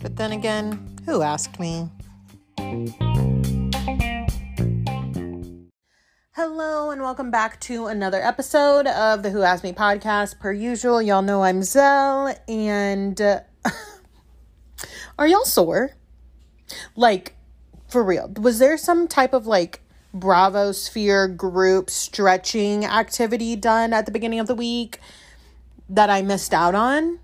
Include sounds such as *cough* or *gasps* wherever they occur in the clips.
But then again, who asked me? Hello, and welcome back to another episode of the Who Asked Me podcast. Per usual, y'all know I'm Zell, and uh, *laughs* are y'all sore? Like, for real, was there some type of like Bravo Sphere group stretching activity done at the beginning of the week that I missed out on?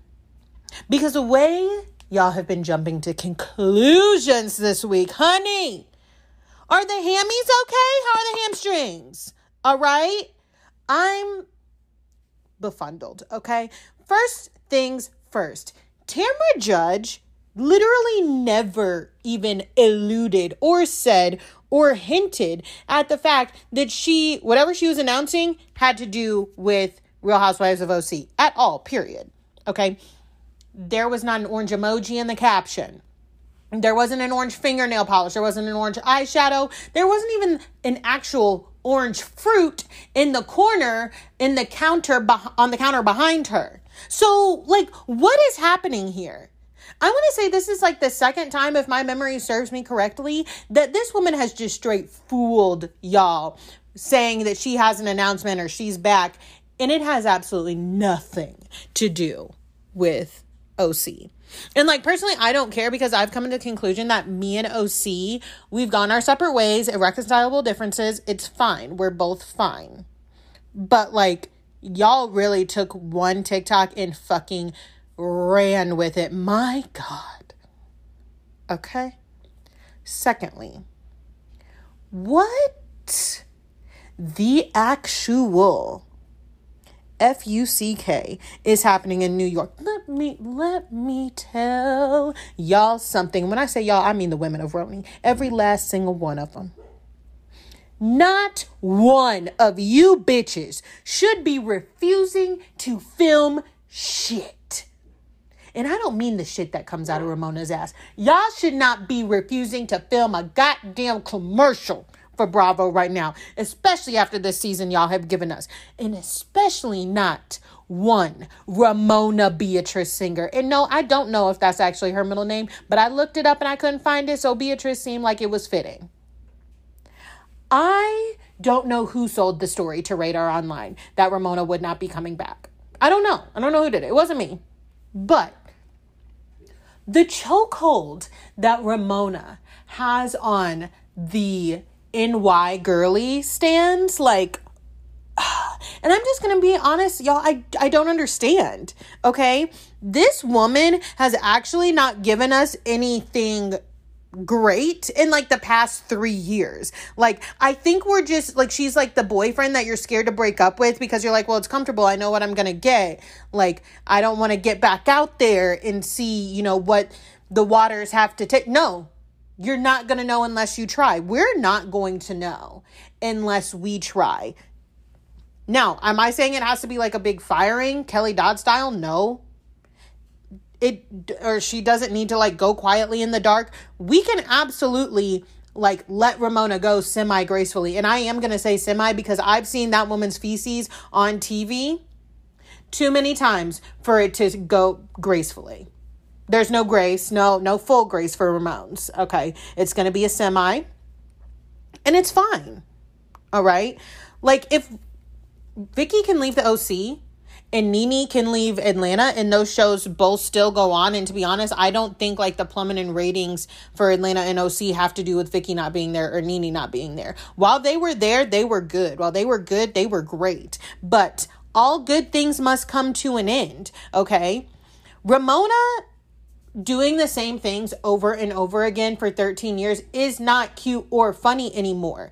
Because the way y'all have been jumping to conclusions this week, honey, are the hammies okay? How are the hamstrings? All right. I'm befuddled, okay? First things first. Tamra Judge literally never even alluded or said or hinted at the fact that she, whatever she was announcing, had to do with Real Housewives of OC at all, period. Okay. There was not an orange emoji in the caption. There wasn't an orange fingernail polish. There wasn't an orange eyeshadow. There wasn't even an actual orange fruit in the corner in the counter on the counter behind her. So, like, what is happening here? I want to say this is like the second time, if my memory serves me correctly, that this woman has just straight fooled y'all, saying that she has an announcement or she's back, and it has absolutely nothing to do with OC. And like personally, I don't care because I've come to the conclusion that me and OC, we've gone our separate ways, irreconcilable differences. It's fine. We're both fine. But like, y'all really took one TikTok and fucking ran with it. My God. Okay. Secondly, what the actual F U C K is happening in New York. Let me let me tell y'all something. When I say y'all, I mean the women of RHONY. Every last single one of them. Not one of you bitches should be refusing to film shit. And I don't mean the shit that comes out of Ramona's ass. Y'all should not be refusing to film a goddamn commercial for Bravo right now, especially after this season y'all have given us. And especially not one Ramona Beatrice Singer. And no, I don't know if that's actually her middle name, but I looked it up and I couldn't find it, so Beatrice seemed like it was fitting. I don't know who sold the story to Radar Online that Ramona would not be coming back. I don't know. I don't know who did it. It wasn't me. But the chokehold that Ramona has on the NY girly stands, like, *sighs* and I'm just gonna be honest, y'all, I, I don't understand. Okay. This woman has actually not given us anything great in like the past three years. Like, I think we're just like, she's like the boyfriend that you're scared to break up with because you're like, well, it's comfortable. I know what I'm going to get. Like, I don't want to get back out there and see, you know, what the waters have to take. No, you're not going to know unless you try. We're not going to know unless we try. Now, am I saying it has to be like a big firing, Kelly Dodd style? No it or she doesn't need to like go quietly in the dark, we can absolutely like let Ramona go semi gracefully. And I am going to say semi because I've seen that woman's feces on TV too many times for it to go gracefully. There's no grace, no no full grace for Ramones. Okay. It's going to be a semi and it's fine. All right? Like if Vicki can leave the OC and NeNe can leave Atlanta and those shows both still go on. And to be honest, I don't think like the plummeting ratings for Atlanta and OC have to do with Vicki not being there or NeNe not being there. While they were there, they were good. While they were good, they were great. But all good things must come to an end, okay? Ramona doing the same things over and over again for 13 years is not cute or funny anymore.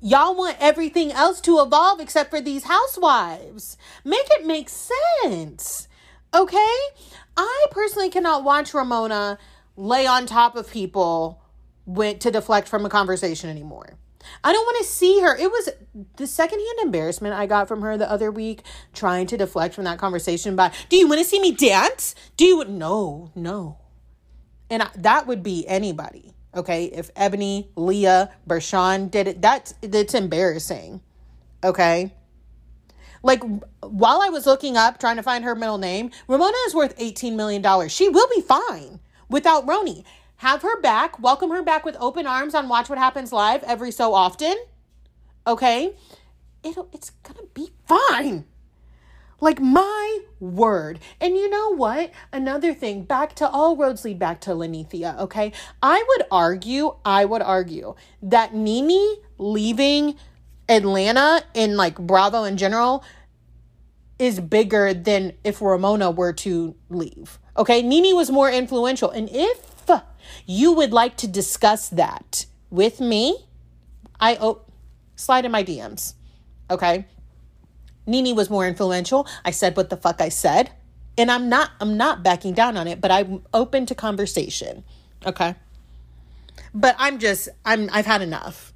Y'all want everything else to evolve except for these housewives. Make it make sense. Okay? I personally cannot watch Ramona lay on top of people went to deflect from a conversation anymore. I don't want to see her. It was the secondhand embarrassment I got from her the other week trying to deflect from that conversation by, do you want to see me dance? Do you? No, no. And I, that would be anybody. Okay, if Eboni, Leah, Bershan did it, that's it's embarrassing. Okay. Like while I was looking up trying to find her middle name, Ramona is worth $18 million. She will be fine without RHONY. Have her back, welcome her back with open arms on Watch What Happens Live every so often. Okay? It'll it's gonna be fine. Like my word. And you know what? Another thing, back to all roads lead back to Linnethia, okay? I would argue, I would argue that NeNe leaving Atlanta and like Bravo in general is bigger than if Ramona were to leave. Okay, NeNe was more influential. And if you would like to discuss that with me, I oh, slide in my DMs. Okay. NeNe was more influential. I said what the fuck I said. And I'm not I'm not backing down on it, but I'm open to conversation. Okay? But I'm just I'm I've had enough.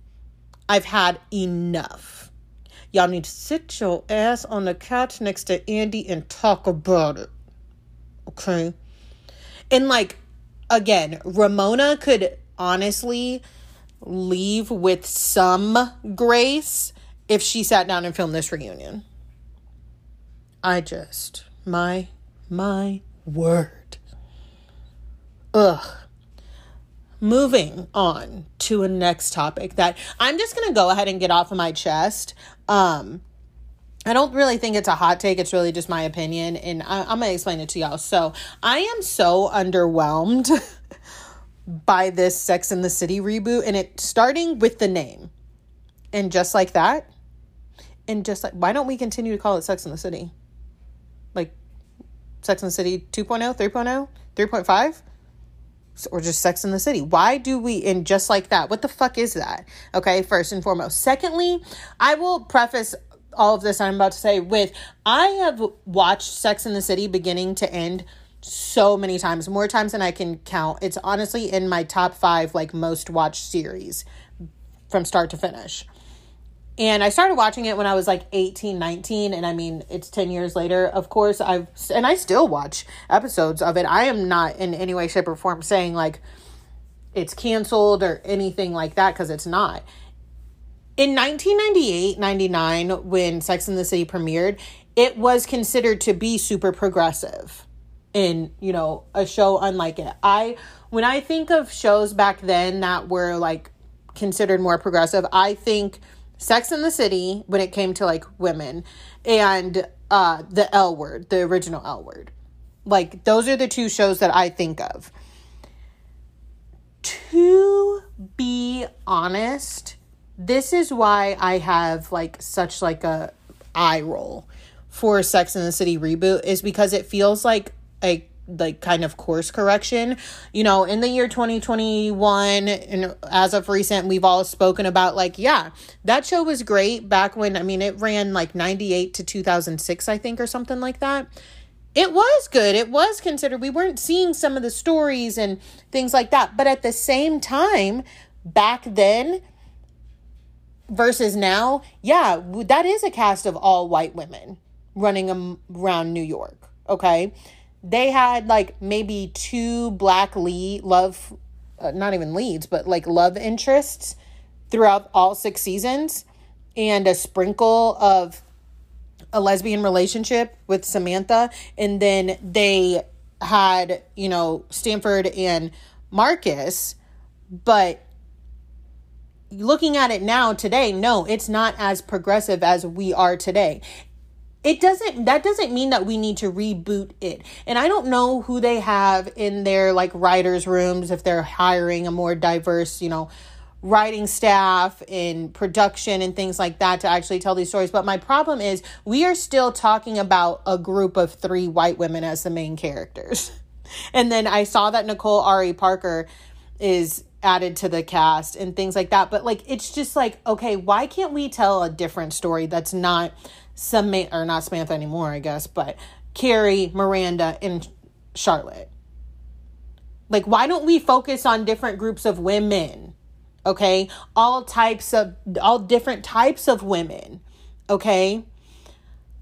I've had enough. Y'all need to sit your ass on the couch next to Andy and talk about it. Okay? And like again, Ramona could honestly leave with some grace if she sat down and filmed this reunion. I just, my, my word. Ugh. Moving on to a next topic that I'm just going to go ahead and get off of my chest. Um, I don't really think it's a hot take. It's really just my opinion. And I, am going to explain it to y'all. So I am so underwhelmed *laughs* by this Sex in the City reboot. And it starting with the name. And just like that. And just like, why don't we continue to call it Sex in the City? like Sex and the City 2.0, 3.0, 3.5? Or just Sex in the City. Why do we, and just like that, what the fuck is that? Okay, first and foremost. Secondly, I will preface all of this I'm about to say with I have watched Sex in the City beginning to end so many times, more times than I can count. It's honestly in my top five, like most watched series from start to finish. And I started watching it when I was like 18, 19. And I mean, it's 10 years later. Of course, I've, and I still watch episodes of it. I am not in any way, shape, or form saying like it's canceled or anything like that because it's not. In 1998, 99, when Sex in the City premiered, it was considered to be super progressive in, you know, a show unlike it. I, when I think of shows back then that were like considered more progressive, I think Sex in the City when it came to like women and uh the L word, the original L word. Like those are the two shows that I think of. To be honest, this is why I have like such like a eye roll for Sex in the City reboot is because it feels like a like kind of course correction. You know, in the year 2021 and as of recent we've all spoken about like yeah, that show was great back when I mean it ran like 98 to 2006 I think or something like that. It was good. It was considered we weren't seeing some of the stories and things like that. But at the same time, back then versus now, yeah, that is a cast of all white women running around New York, okay? they had like maybe two black lead love uh, not even leads but like love interests throughout all six seasons and a sprinkle of a lesbian relationship with Samantha and then they had you know Stanford and Marcus but looking at it now today no it's not as progressive as we are today. It doesn't that doesn't mean that we need to reboot it. And i don't know who they have in their like writers rooms if they're hiring a more diverse you know writing staff in production and things like that to actually tell these stories. But my problem is we are still talking about a group of three white women as the main characters. *laughs* And then i saw that nicole ari parker is added to the cast and things like that but like it's just like okay why can't we tell a different story that's not Samantha, or not Samantha anymore, I guess, but Carrie, Miranda, and Charlotte. Like, why don't we focus on different groups of women? Okay. All types of, all different types of women. Okay.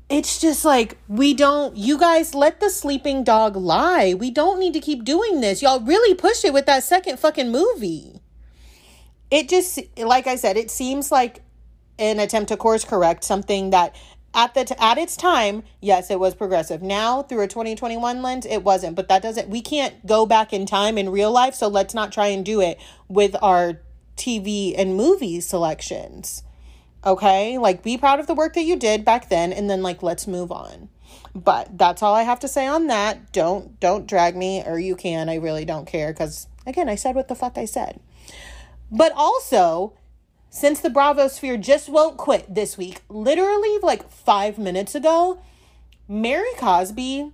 It's just like, we don't, you guys let the sleeping dog lie. We don't need to keep doing this. Y'all really pushed it with that second fucking movie. It just, like I said, it seems like an attempt to course correct something that at the t- at its time, yes, it was progressive. Now, through a 2021 lens, it wasn't. But that doesn't we can't go back in time in real life, so let's not try and do it with our TV and movie selections. Okay? Like be proud of the work that you did back then and then like let's move on. But that's all I have to say on that. Don't don't drag me or you can. I really don't care cuz again, I said what the fuck I said. But also, since the Bravo sphere just won't quit this week, literally like five minutes ago, Mary Cosby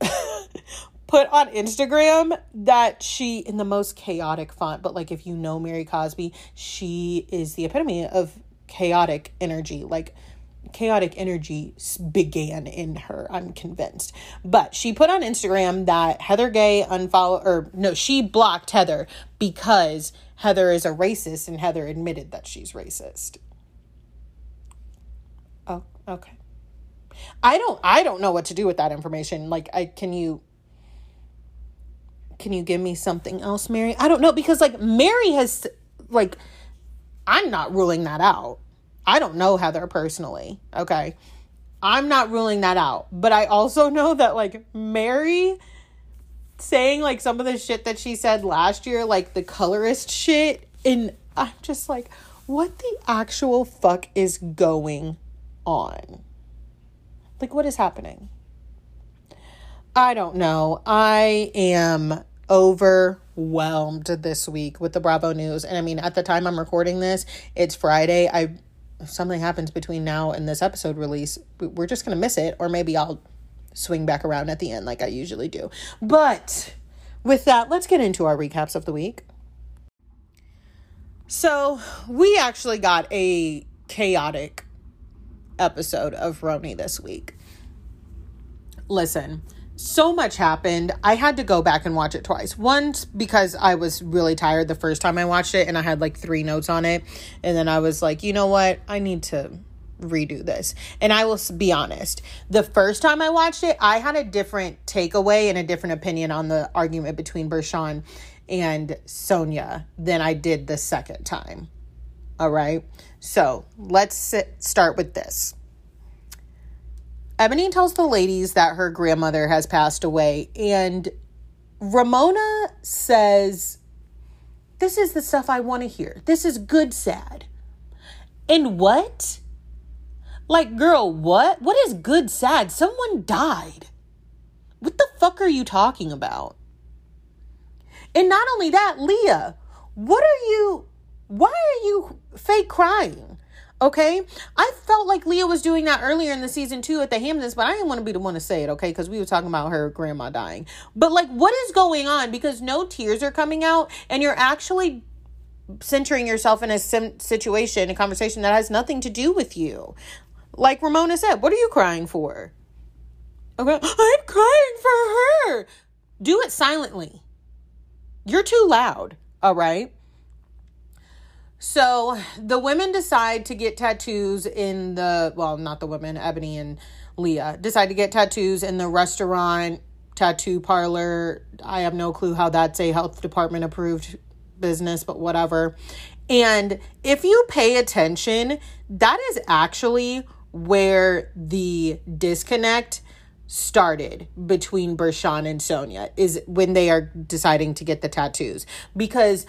*laughs* *laughs* put on Instagram that she, in the most chaotic font, but like if you know Mary Cosby, she is the epitome of chaotic energy. Like, chaotic energy began in her i'm convinced but she put on instagram that heather gay unfollow or no she blocked heather because Heather is a racist and Heather admitted that she's racist. Oh, okay. I don't I don't know what to do with that information. Like I can you can you give me something else, Mary? I don't know because like Mary has like I'm not ruling that out. I don't know Heather personally, okay? I'm not ruling that out. But I also know that like Mary saying like some of the shit that she said last year, like the colorist shit, and I'm just like, what the actual fuck is going on? Like, what is happening? I don't know. I am overwhelmed this week with the Bravo news. And I mean, at the time I'm recording this, it's Friday. I if something happens between now and this episode release, we're just going to miss it or maybe I'll swing back around at the end like I usually do. But with that, let's get into our recaps of the week. So, we actually got a chaotic episode of RHONY this week. Listen, so much happened. I had to go back and watch it twice. Once because I was really tired the first time I watched it and I had like three notes on it. And then I was like, you know what? I need to redo this. And I will be honest, the first time I watched it, I had a different takeaway and a different opinion on the argument between Bershan and Sonja than I did the second time. All right. So let's sit, start with this. Eboni tells the ladies that her grandmother has passed away, and Ramona says, This is the stuff I want to hear. This is good, sad. And what? Like, girl, what? What is good sad? Someone died. What the fuck are you talking about? And not only that, Leah, what are you, why are you fake crying? Okay. I felt like Leah was doing that earlier in the season two at the Hamptons, but I didn't want to be the one to say it, okay? Because we were talking about her grandma dying. But like, what is going on? Because no tears are coming out, and you're actually centering yourself in a sim- situation, a conversation that has nothing to do with you. Like Ramona said, what are you crying for? Okay, *gasps* I'm crying for her. Do it silently. You're too loud, all right? So the women decide to get tattoos in the, well, not the women, Eboni and Leah decide to get tattoos in the restaurant tattoo parlor. I have no clue how that's a health department approved business, but whatever. And if you pay attention, that is actually where the disconnect started between Bershan and Sonja is when they are deciding to get the tattoos. Because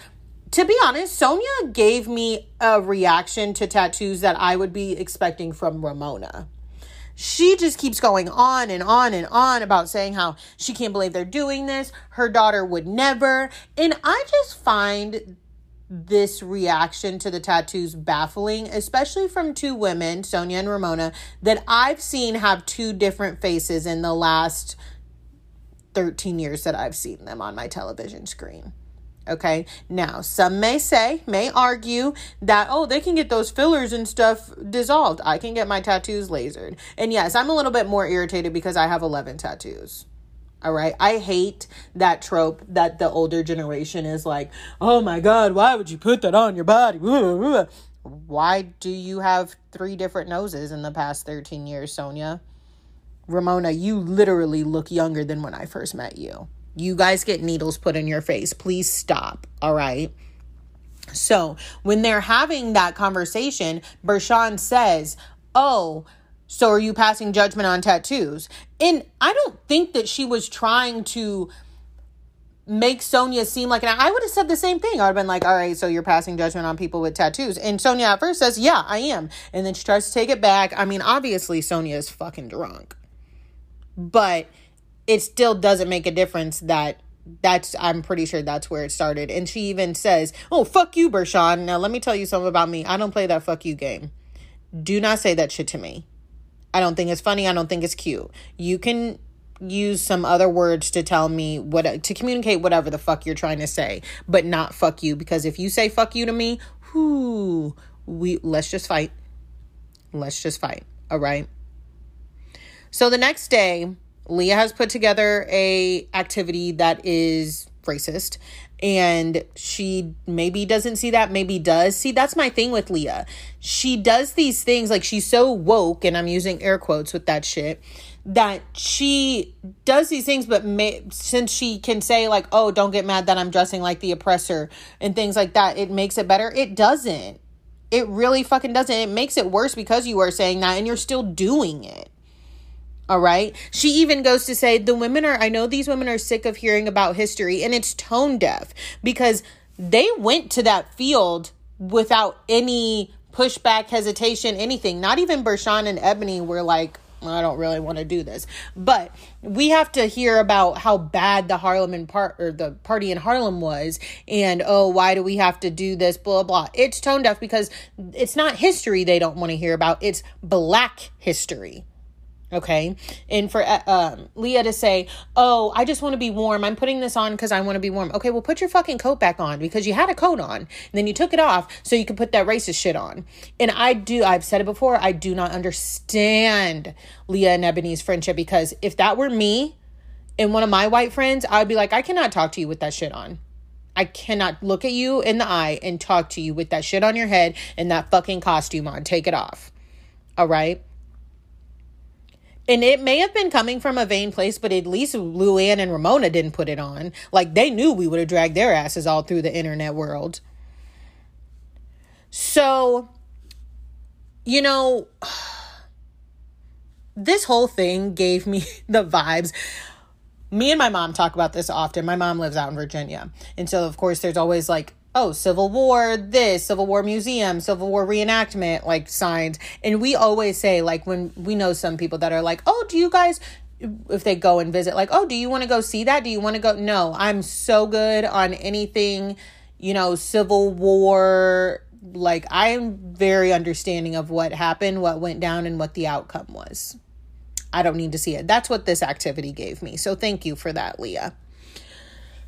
to be honest, Sonja gave me a reaction to tattoos that I would be expecting from Ramona. She just keeps going on and on and on about saying how she can't believe they're doing this. Her daughter would never. And I just find this reaction to the tattoos baffling, especially from two women, Sonja and Ramona, that I've seen have two different faces in the last 13 years that I've seen them on my television screen. Okay. Now, some may say, may argue that, oh, they can get those fillers and stuff dissolved. I can get my tattoos lasered. And yes, I'm a little bit more irritated because I have 11 tattoos. All right. I hate that trope that the older generation is like, oh my God, why would you put that on your body? Why do you have three different noses in the past 13 years, Sonja? Ramona, you literally look younger than when I first met you. You guys get needles put in your face. Please stop. All right. So when they're having that conversation, Bershan says, oh, so are you passing judgment on tattoos? And I don't think that she was trying to make Sonja seem like, and I would have said the same thing. I would have been like, all right, so you're passing judgment on people with tattoos. And Sonja at first says, yeah, I am. And then she tries to take it back. I mean, obviously, Sonja is fucking drunk. But it still doesn't make a difference that that's I'm pretty sure that's where it started. And she even says, Oh, fuck you, Bershan. Now let me tell you something about me. I don't play that fuck you game. Do not say that shit to me. I don't think it's funny. I don't think it's cute. You can use some other words to tell me what to communicate whatever the fuck you're trying to say, but not fuck you. Because if you say fuck you to me, whoo, we let's just fight. Let's just fight. All right. So the next day, Leah has put together a activity that is racist and she maybe doesn't see that maybe does. See that's my thing with leah. She does these things like she's so woke and i'm using air quotes with that shit that she does these things but may, since she can say like oh don't get mad that i'm dressing like the oppressor and things like that it makes it better. It doesn't. It really fucking doesn't. It makes it worse because you are saying that and you're still doing it all right. She even goes to say the women are, I know these women are sick of hearing about history and it's tone deaf because they went to that field without any pushback, hesitation, anything. Not even Bershan and Eboni were like, I don't really want to do this. But we have to hear about how bad the Harlem and part or the party in Harlem was and oh why do we have to do this blah blah. It's tone deaf because it's not history they don't want to hear about. It's black history. Okay. And for uh, um, Leah to say, Oh, I just want to be warm. I'm putting this on because I want to be warm. Okay, well, put your fucking coat back on because you had a coat on. And then you took it off so you could put that racist shit on. And I do, I've said it before, I do not understand Leah and Eboni's friendship because if that were me and one of my white friends, I would be like, I cannot talk to you with that shit on. I cannot look at you in the eye and talk to you with that shit on your head and that fucking costume on. Take it off. All right and it may have been coming from a vain place, but at least Luann and Ramona didn't put it on. Like they knew we would have dragged their asses all through the internet world. So, you know, *sighs* this whole thing gave me *laughs* the vibes. Me and my mom talk about this often. My mom lives out in Virginia. And so, of course, there's always like oh, Civil War this, Civil War Museum, Civil War reenactment, like signs. And we always say, like, when we know some people that are like, oh, do you guys, if they go and visit, like, oh, do you want to go see that? Do you want to go? No, I'm so good on anything, you know, Civil War. Like, I'm very understanding of what happened, what went down, and what the outcome was. I don't need to see it. That's what this activity gave me. So thank you for that, Leah.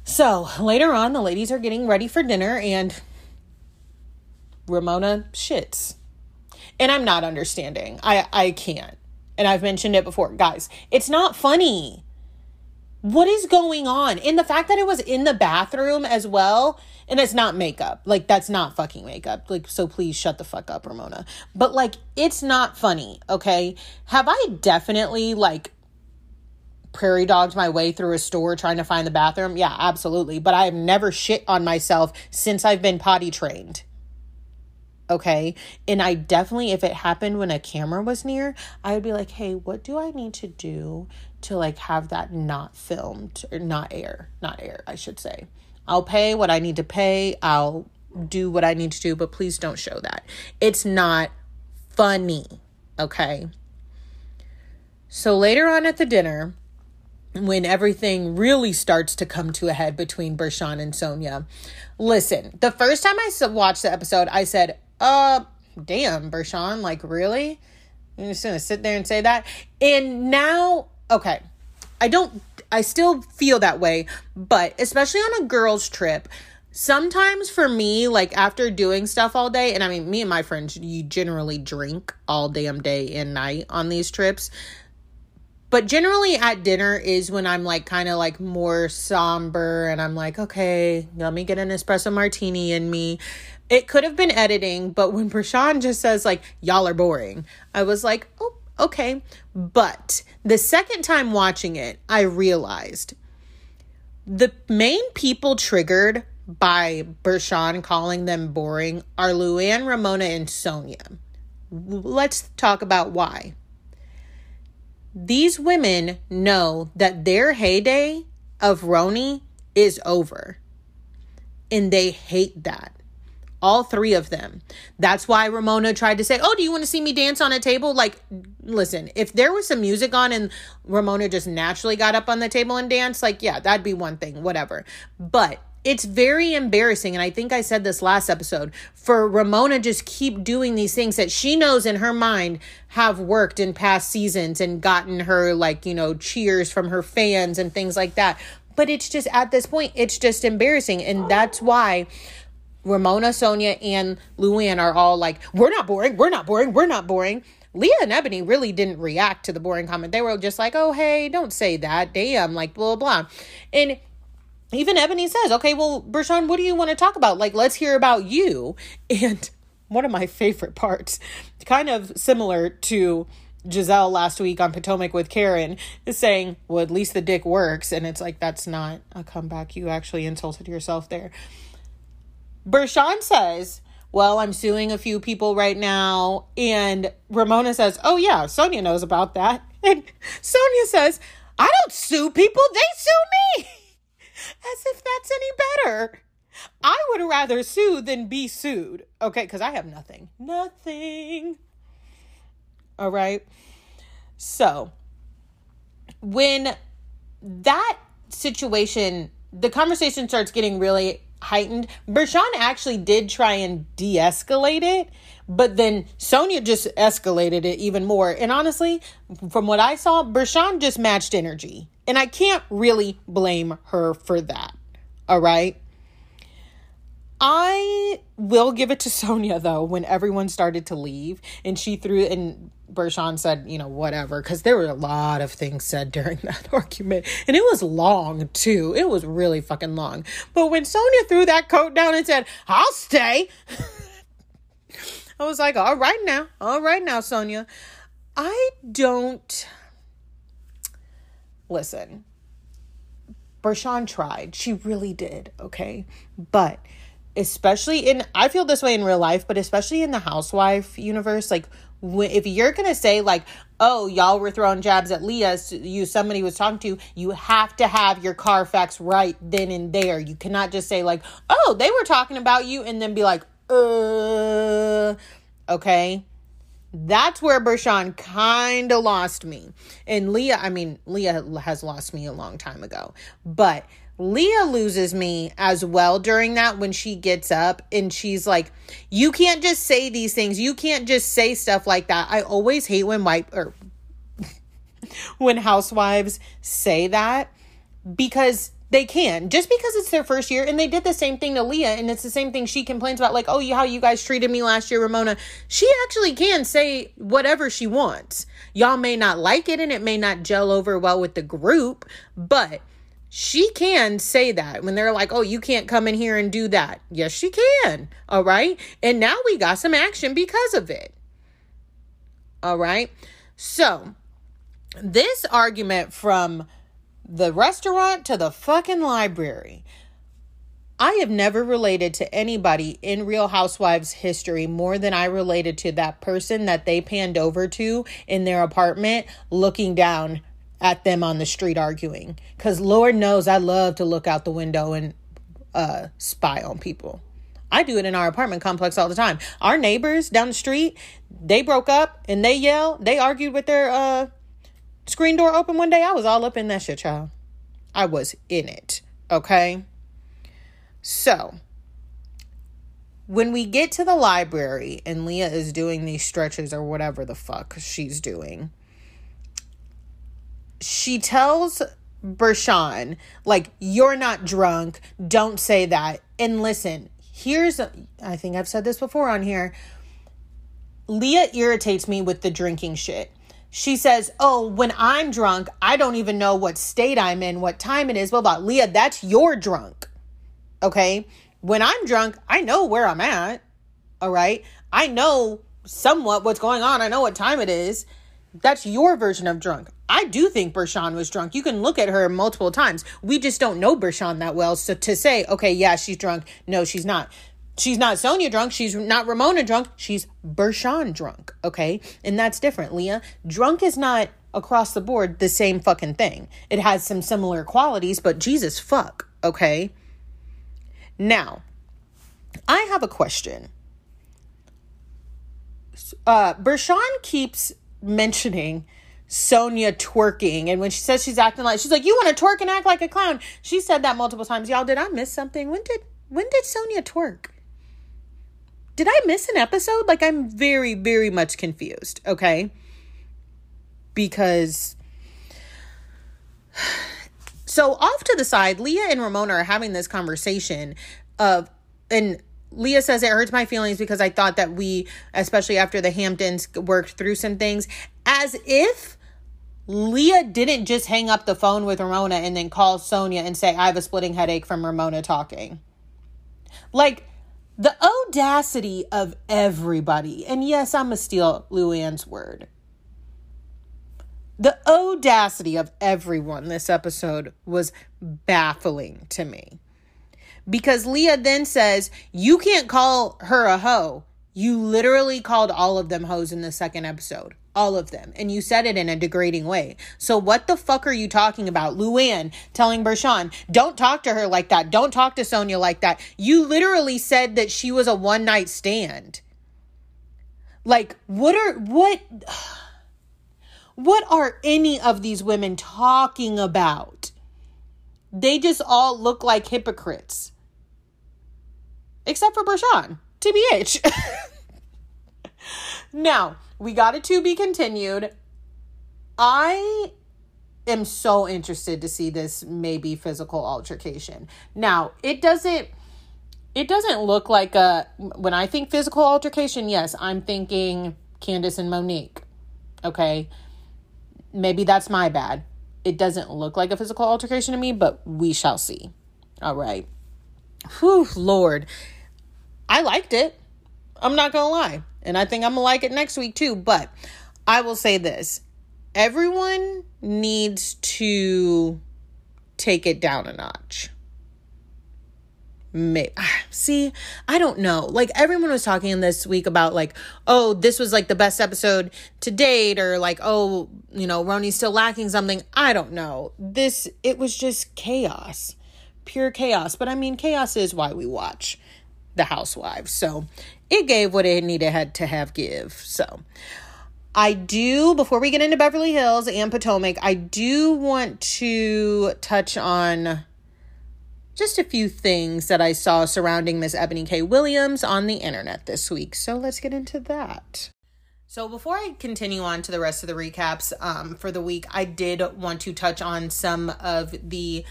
So later on, the ladies are getting ready for dinner, and Ramona shits. And I'm not understanding. I, I can't. And I've mentioned it before. Guys, it's not funny. What is going on? And the fact that it was in the bathroom as well, and it's not makeup. Like, that's not fucking makeup. Like, so please shut the fuck up, Ramona. But, like, it's not funny, okay? Have I definitely, like, prairie dogged my way through a store trying to find the bathroom? Yeah, absolutely. But I have never shit on myself since I've been potty trained. Okay. And I definitely, if it happened when a camera was near, I would be like, hey, what do I need to do to like have that not filmed or not air? Not air, I should say. I'll pay what I need to pay. I'll do what I need to do, but please don't show that. It's not funny. Okay. So later on at the dinner, when everything really starts to come to a head between Bershan and Sonja. Listen, the first time I watched the episode, I said, uh, damn, Bershan, like, really? You're just gonna sit there and say that? And now, okay, I don't, I still feel that way, but especially on a girls' trip, sometimes for me, like after doing stuff all day, and I mean, me and my friends, you generally drink all damn day and night on these trips. But generally at dinner is when I'm like kind of like more somber and I'm like, okay, let me get an espresso martini in me. It could have been editing, but when Bershan just says like, y'all are boring, I was like, oh, okay. But the second time watching it, I realized the main people triggered by Bershan calling them boring are Luann, Ramona, and Sonja. let's talk about why. These women know that their heyday of RHONY is over. And they hate that. All three of them. That's why Ramona tried to say, Oh, do you want to see me dance on a table? Like, listen, if there was some music on and Ramona just naturally got up on the table and danced, like, yeah, that'd be one thing, whatever. But it's very embarrassing and i think i said this last episode for ramona just keep doing these things that she knows in her mind have worked in past seasons and gotten her like you know cheers from her fans and things like that but it's just at this point it's just embarrassing and that's why ramona Sonja, and luann are all like we're not boring we're not boring we're not boring Leah and Eboni really didn't react to the boring comment. They were just like, oh, hey, don't say that. Damn, like, blah, blah, blah. And even Eboni says, okay, well, Bershan, what do you want to talk about? Like, let's hear about you. *laughs* And one of my favorite parts, kind of similar to Gizelle last week on Potomac with Karen, is saying, well, at least the dick works. And it's like, that's not a comeback. You actually insulted yourself there. Bershan says, well, I'm suing a few people right now. And Ramona says, oh, yeah, Sonja knows about that. *laughs* And Sonja says, I don't sue people, they sue me. *laughs* As if that's any better. I would rather sue than be sued. Okay, because I have nothing. Nothing. All right. So, when that situation, the conversation starts getting really heightened, Bershan actually did try and de escalate it, but then Sonja just escalated it even more. And honestly, from what I saw, Bershan just matched energy. And I can't really blame her for that. All right. I will give it to *laughs* Sonja though when everyone started to leave and she threw and Bershan said, you know, whatever, because there were a lot of things said *laughs* during that argument. And it was long too. It was really fucking long. But when Sonja threw that coat down and said, I'll stay, *laughs* I was like, all right now, all right now, Sonja. I don't listen, Bershan tried. She really did, okay? But especially in, I feel this way in real life, but especially in the housewife universe, like, if you're gonna say like oh y'all were throwing jabs at leah you somebody was talking to you you have to have your carfax right then and there you cannot just say like oh they were talking about you and then be like uh okay that's where Bershan kind of lost me. And Leah, I mean, Leah has lost me a long time ago. But Leah loses me as well during that when she gets up and she's like, You can't just say these things. You can't just say stuff like that. I always hate when white or *laughs* when housewives say that because they can just because it's their first year and they did the same thing to leah and it's the same thing she complains about like oh you, how you guys treated me last year ramona she actually can say whatever she wants y'all may not like it and it may not gel over well with the group but she can say that when they're like, oh, you can't come in here and do that. Yes, she can. All right. And now we got some action because of it. All right. So, this argument from the restaurant to the fucking library. I have never related to anybody in Real Housewives history more than I related to that person that they panned over to in their apartment looking down at them on the street arguing. Because Lord knows I love to look out the window and uh, spy on people. I do it in our apartment complex all the time. Our neighbors down the street, they broke up and they yell, they argued with their uh screen door open one day. I was all up in that shit, child. I was in it. Okay. So, when we get to the library and Leah is doing these stretches or whatever the fuck she's doing, she tells Bershan, like, you're not drunk. Don't say that. And listen, here's, I think I've said this before on here. Leah irritates me with the drinking shit she says, Oh, when I'm drunk, I don't even know what state I'm in, what time it is, blah, blah. Leah, that's your drunk. Okay. When I'm drunk, I know where I'm at. All right. I know somewhat what's going on. I know what time it is. That's your version of drunk. I do think Bershan was drunk. You can look at her multiple times. We just don't know Bershan that well. So to say, okay, yeah, she's drunk. No, she's not. She's not Sonja drunk. She's not Ramona drunk. She's Bershan drunk. Okay. And that's different, Leah. Drunk is not across the board the same fucking thing. It has some similar qualities, but Jesus fuck. Okay. Now, I have a question. Uh, Bershan keeps mentioning Sonja twerking. And when she says she's acting like, she's like, you want to twerk and act like a clown. She said that multiple times. Y'all, did I miss something? When did, when did Sonja twerk? Did I miss an episode? Like, I'm very, very much confused, okay? Because. *sighs* So, off to the side, Leah and Ramona are having this conversation of, and Leah says it hurts my feelings because I thought that we, especially after the Hamptons, worked through some things, as if Leah didn't just hang up the phone with Ramona and then call Sonja and say, I have a splitting headache from Ramona talking. Like, the audacity of everybody, and yes, I'm to steal Luann's word. The audacity of everyone this episode was baffling to me. Because Leah then says, You can't call her a hoe. You literally called all of them hoes in the second episode all of them. And you said it in a degrading way. So what the fuck are you talking about? Luann telling Bershan, don't talk to her like that. Don't talk to Sonja like that. You literally said that she was a one night stand. Like, what are, what, what are any of these women talking about? They just all look like hypocrites. Except for Bershan, TBH. *laughs* now, we got it to be continued. I am so interested to see this maybe physical altercation. Now, it doesn't it doesn't look like a when I think physical altercation, yes, I'm thinking Candiace and Monique. Okay? Maybe that's my bad. It doesn't look like a physical altercation to me, but we shall see. All right. Whew, Lord. I liked it. I'm not going to lie. And I think I'm going to like it next week too. But I will say this everyone needs to take it down a notch. May- *sighs* See, I don't know. Like everyone was talking this week about like, oh, this was like the best episode to date, or like, oh, you know, RHONY's still lacking something. I don't know. This it was just chaos, pure chaos. But I mean, chaos is why we watch the Housewives. So it gave what it needed had to have give. So I do, before we get into Beverly Hills and Potomac, I do want to touch on just a few things that I saw surrounding Miss Eboni K. Williams on the internet this week. So let's get into that. So before I continue on to the rest of the recaps um, for the week, I did want to touch on some of the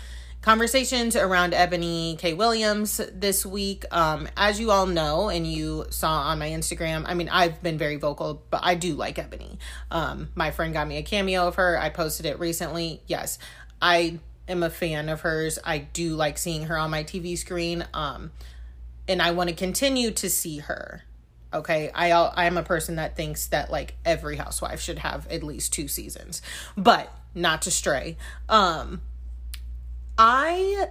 conversations around Eboni K. Williams this week. Um, as you all know, and you saw on my Instagram, I mean, I've been very vocal, but I do like Eboni. Um, my friend got me a cameo of her. I posted it recently. Yes, I am a fan of hers. I do like seeing her on my TV screen. Um, and I want to continue to see her. Okay, I I am a person that thinks that like every housewife should have at least two seasons, but not to stray. Um, I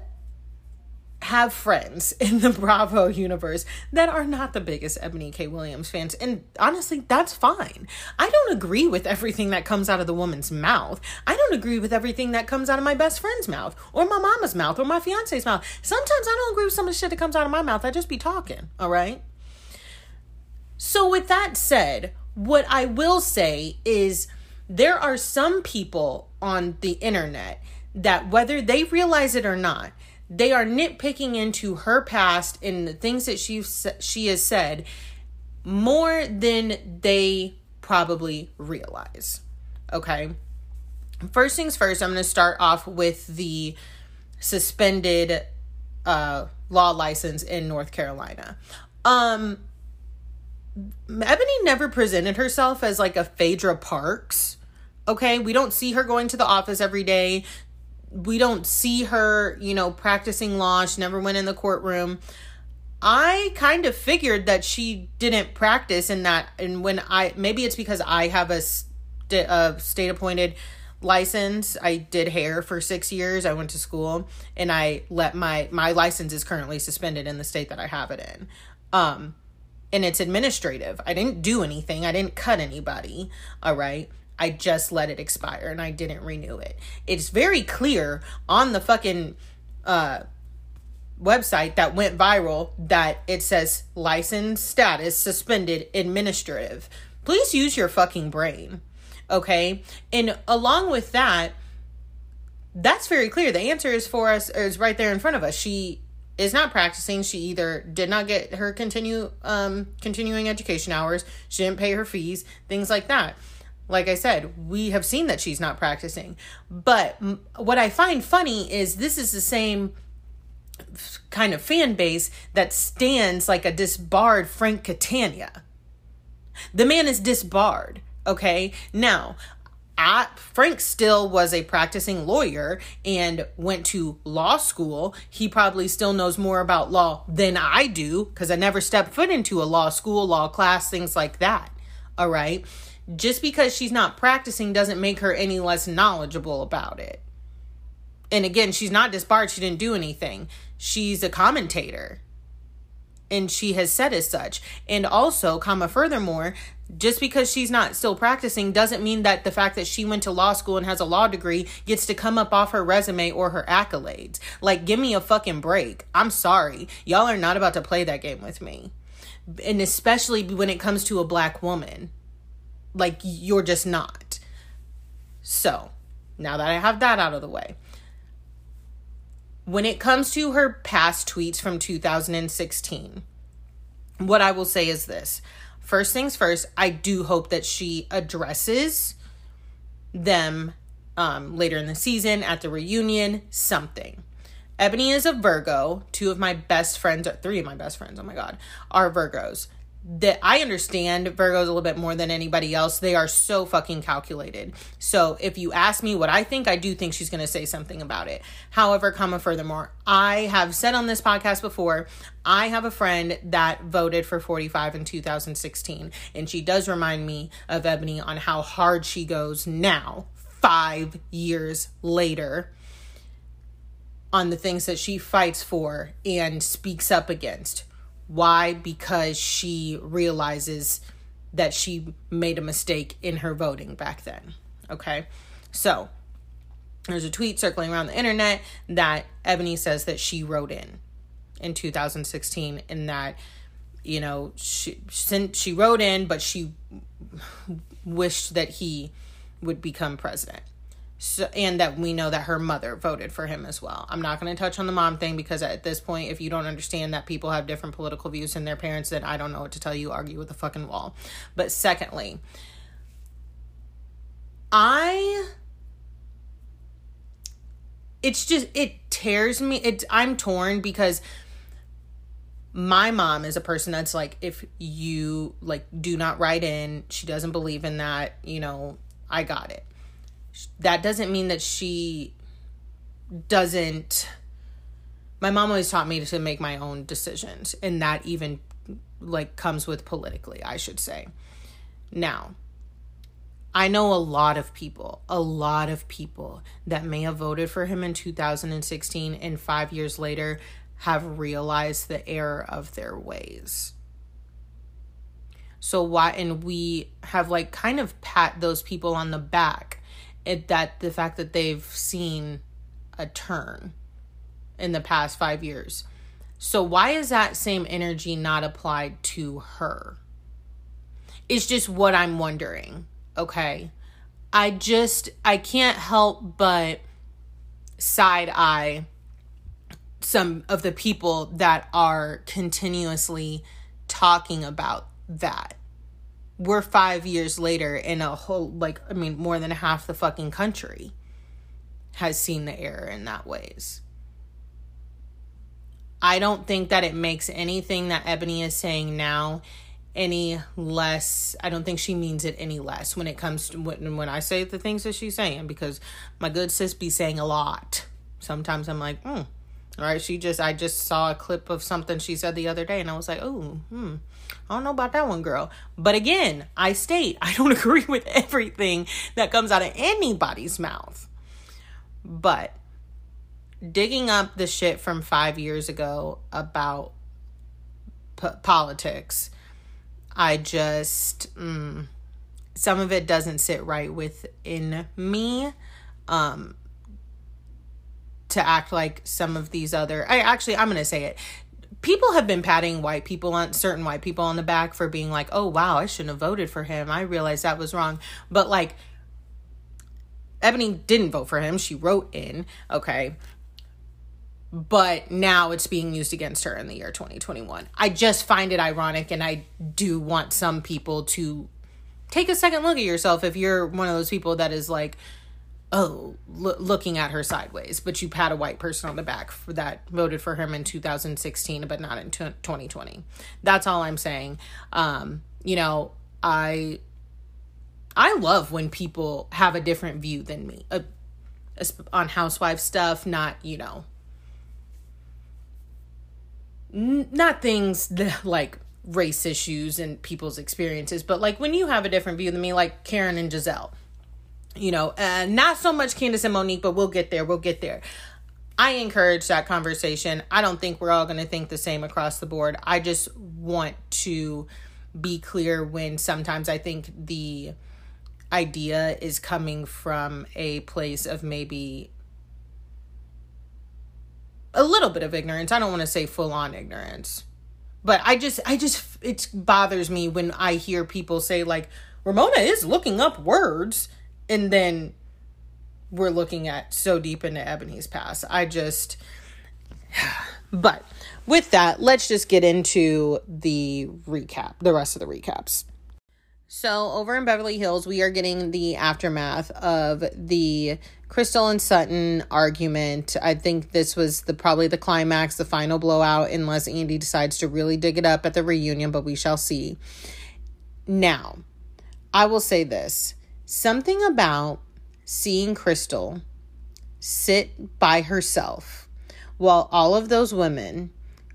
have friends *laughs* in the Bravo universe that are not the biggest Eboni K. Williams fans. And honestly, that's fine. I don't agree with everything that comes out of the woman's mouth. I don't agree with everything that comes out of my best friend's mouth or my mama's mouth or my fiance's mouth. Sometimes I don't agree with some of the shit that comes out of my mouth. I just be talking, all right? So, with that said, what I will say is there are some people on the internet that whether they realize it or not, they are nitpicking into her past and the things that she she has said more than they probably realize. Okay? First things first, I'm going to start off with the suspended uh, law license in North Carolina. Um Eboni never presented herself as like a Phaedra Parks. Okay, we don't see her going to the office every day we don't see her, you know, practicing law. She never went in the courtroom. I kind of figured that she didn't practice in that. And when I, maybe it's because I have a, st- a state appointed license. I did hair for six years. I went to school and I let my, my license is currently suspended in the state that I have it in. Um, and it's administrative. I didn't do anything. I didn't cut anybody. All right. I just let it expire and I didn't renew it. It's very clear on the fucking uh website that went viral that it says license status suspended administrative. Please use your fucking brain. Okay? And along with that, that's very clear. The answer is for us is right there in front of us. She is not practicing. She either did not get her continue um continuing education hours, she didn't pay her fees, things like that. Like I said, we have seen that she's not practicing. But what I find funny is this is the same kind of fan base that stands like a disbarred Frank Catania. The man is disbarred, okay? Now, I, Frank still was a practicing lawyer and went to law school. He probably still knows more about law than I do because I never stepped foot into a law school, law class, things like that. All right. Just because she's not practicing doesn't make her any less knowledgeable about it. And again, she's not disbarred. She didn't do anything. She's a commentator and she has said as such. And also, comma furthermore, just because she's not still practicing doesn't mean that the fact that she went to law school and has a law degree gets to come up off her resume or her accolades. Like, give me a fucking break. I'm sorry. Y'all are not about to play that game with me. And especially when it comes to a black woman. Like, you're just not. So, now that I have that out of the way, when it comes to her past tweets from 2016, what I will say is this. First things first, I do hope that she addresses them um, later in the season at the reunion, something. Eboni is a Virgo. Two of my best friends, three of my best friends, oh my God, are Virgos that I understand Virgos a little bit more than anybody else. They are so fucking calculated. So if you ask me what I think, I do think she's going to say something about it. However, comma furthermore, I have said on this podcast before, I have a friend that voted for 45 in 2016, and she does remind me of Eboni on how hard she goes now, five years later. On the things that she fights for and speaks up against why? Because she realizes that she made a mistake in her voting back then. Okay. So there's a tweet circling around the internet that Eboni says that she wrote in in 2016 and that you know she she wrote in but she wished that he would become president so, and that we know that her mother voted for him as well. I'm not going to touch on the mom thing because at this point, if you don't understand that people have different political views than their parents, then I don't know what to tell you. Argue with the fucking wall. But secondly, I. It's just, it tears me. It, I'm torn because my mom is a person that's like, if you like do not write in, she doesn't believe in that, you know, I got it that doesn't mean that she doesn't my mom always taught me to make my own decisions and that even like comes with politically i should say. Now i know a lot of people a lot of people that may have voted for him in 2016 and 5 years later have realized the error of their ways. So why and we have like kind of pat those people on the back it that the fact that they've seen a turn in the past five years. So why is that same energy not applied to her? It's just what I'm wondering. Okay. I just I can't help but side eye some of the people that are continuously talking about that we're five years later and a whole like i mean more than half the fucking country has seen the error in that ways. I don't think that it makes anything that eboni is saying now any less i don't think she means it any less when it comes to when, when i say the things that she's saying because my good sis be saying a lot. Sometimes i'm like hmm right she just i just saw a clip of something she said the other day and i was like oh hmm I don't know about that one, girl. But again, I state I don't *laughs* agree with everything that comes out of anybody's mouth. But digging up the shit from five years ago about p- politics. I just mm, some of it doesn't sit right within me. Um, to act like some of these other I actually I'm going to say it. People have been patting white people on certain white people on the back for being like, "Oh wow, I shouldn't have voted for him. I realized that was wrong." But like Eboni didn't vote for him. She wrote in, okay? But now it's being used against her in the year 2021. I just find it ironic and I do want some people to take a second look at yourself if you're one of those people that is like oh lo- looking at her sideways but you pat a white person on the back for that voted for him in 2016 but not in t- 2020 that's all i'm saying. Um you know i i love when people have a different view than me uh, on housewife stuff not you know n- not things *laughs* that like race issues and people's experiences but like when you have a different view than me like karen and gizelle you know uh, not so much candace and monique but we'll get there we'll get there. I encourage that conversation. I don't think we're all going to think the same across the board. I just want to be clear when sometimes i think the idea is coming from a place of maybe a little bit of ignorance. I don't want to say full on ignorance but I just I just it bothers me when I hear people say like Ramona is looking up words and then we're looking at so deep into Eboni's past. I just *sighs* but with that, let's just get into the recap, the rest of the recaps. So, over in Beverly Hills, we are getting the aftermath of the Crystal and Sutton argument. I think this was the probably the climax, the final blowout, unless Andy decides to really dig it up at the reunion, but we shall see. Now, I will say this something about seeing Crystal sit by herself while all of those women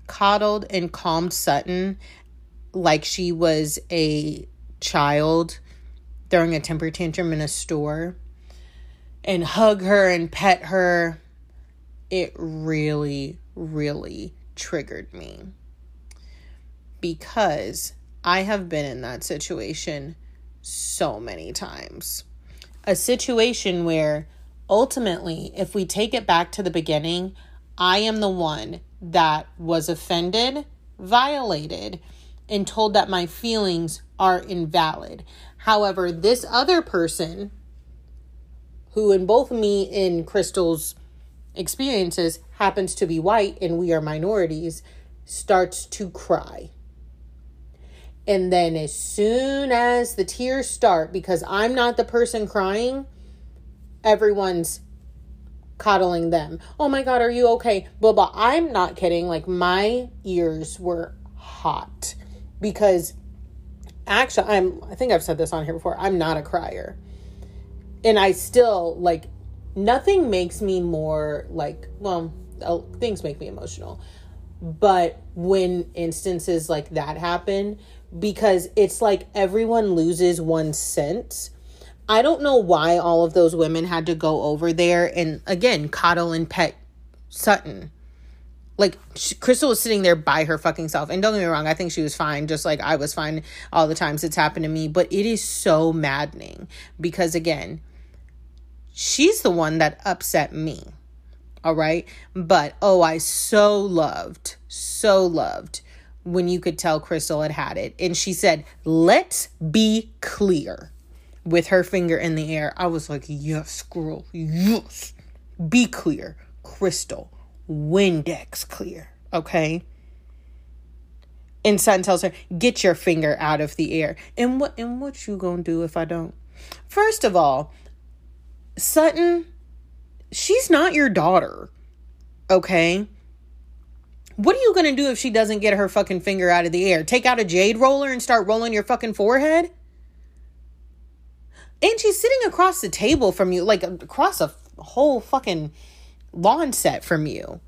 coddled and calmed Sutton like she was a child throwing a temper tantrum in a store and hug her and pet her, it really, really triggered me. Because I have been in that situation so many times. A situation where ultimately, if we take it back to the beginning, I am the one that was offended, violated, and told that my feelings are invalid. However, this other person, who in both me and Crystal's experiences happens to be white and we are minorities, starts to cry. And then, as soon as the tears start, because I'm not the person crying, everyone's coddling them. Oh my God, are you okay? Blah, blah. I'm not kidding. Like, my ears were hot because actually I'm I think I've said this on here before. I'm not a crier. And I still like nothing makes me more like well, uh, things make me emotional. But when instances like that happen because it's like everyone loses one sense. I don't know why all of those women had to go over there and again coddle and pet Sutton like she, Crystal was sitting there by her fucking self. And don't get me wrong, I think she was fine, just like I was fine all the times it's happened to me. But it is so maddening because, again, she's the one that upset me. All right. But oh, I so loved, so loved when you could tell Crystal had had it. And she said, let's be clear with her finger in the air. I was like, yes, girl, yes. Be clear, Crystal Windex clear, okay? And Sutton tells her, "Get your finger out of the air." And what and what you gonna do if I don't? First of all, Sutton, she's not your daughter, okay? What are you gonna do if she doesn't get her fucking finger out of the air? Take out a jade roller and start rolling your fucking forehead? And she's sitting across the table from you, like across a whole fucking lawn set from you.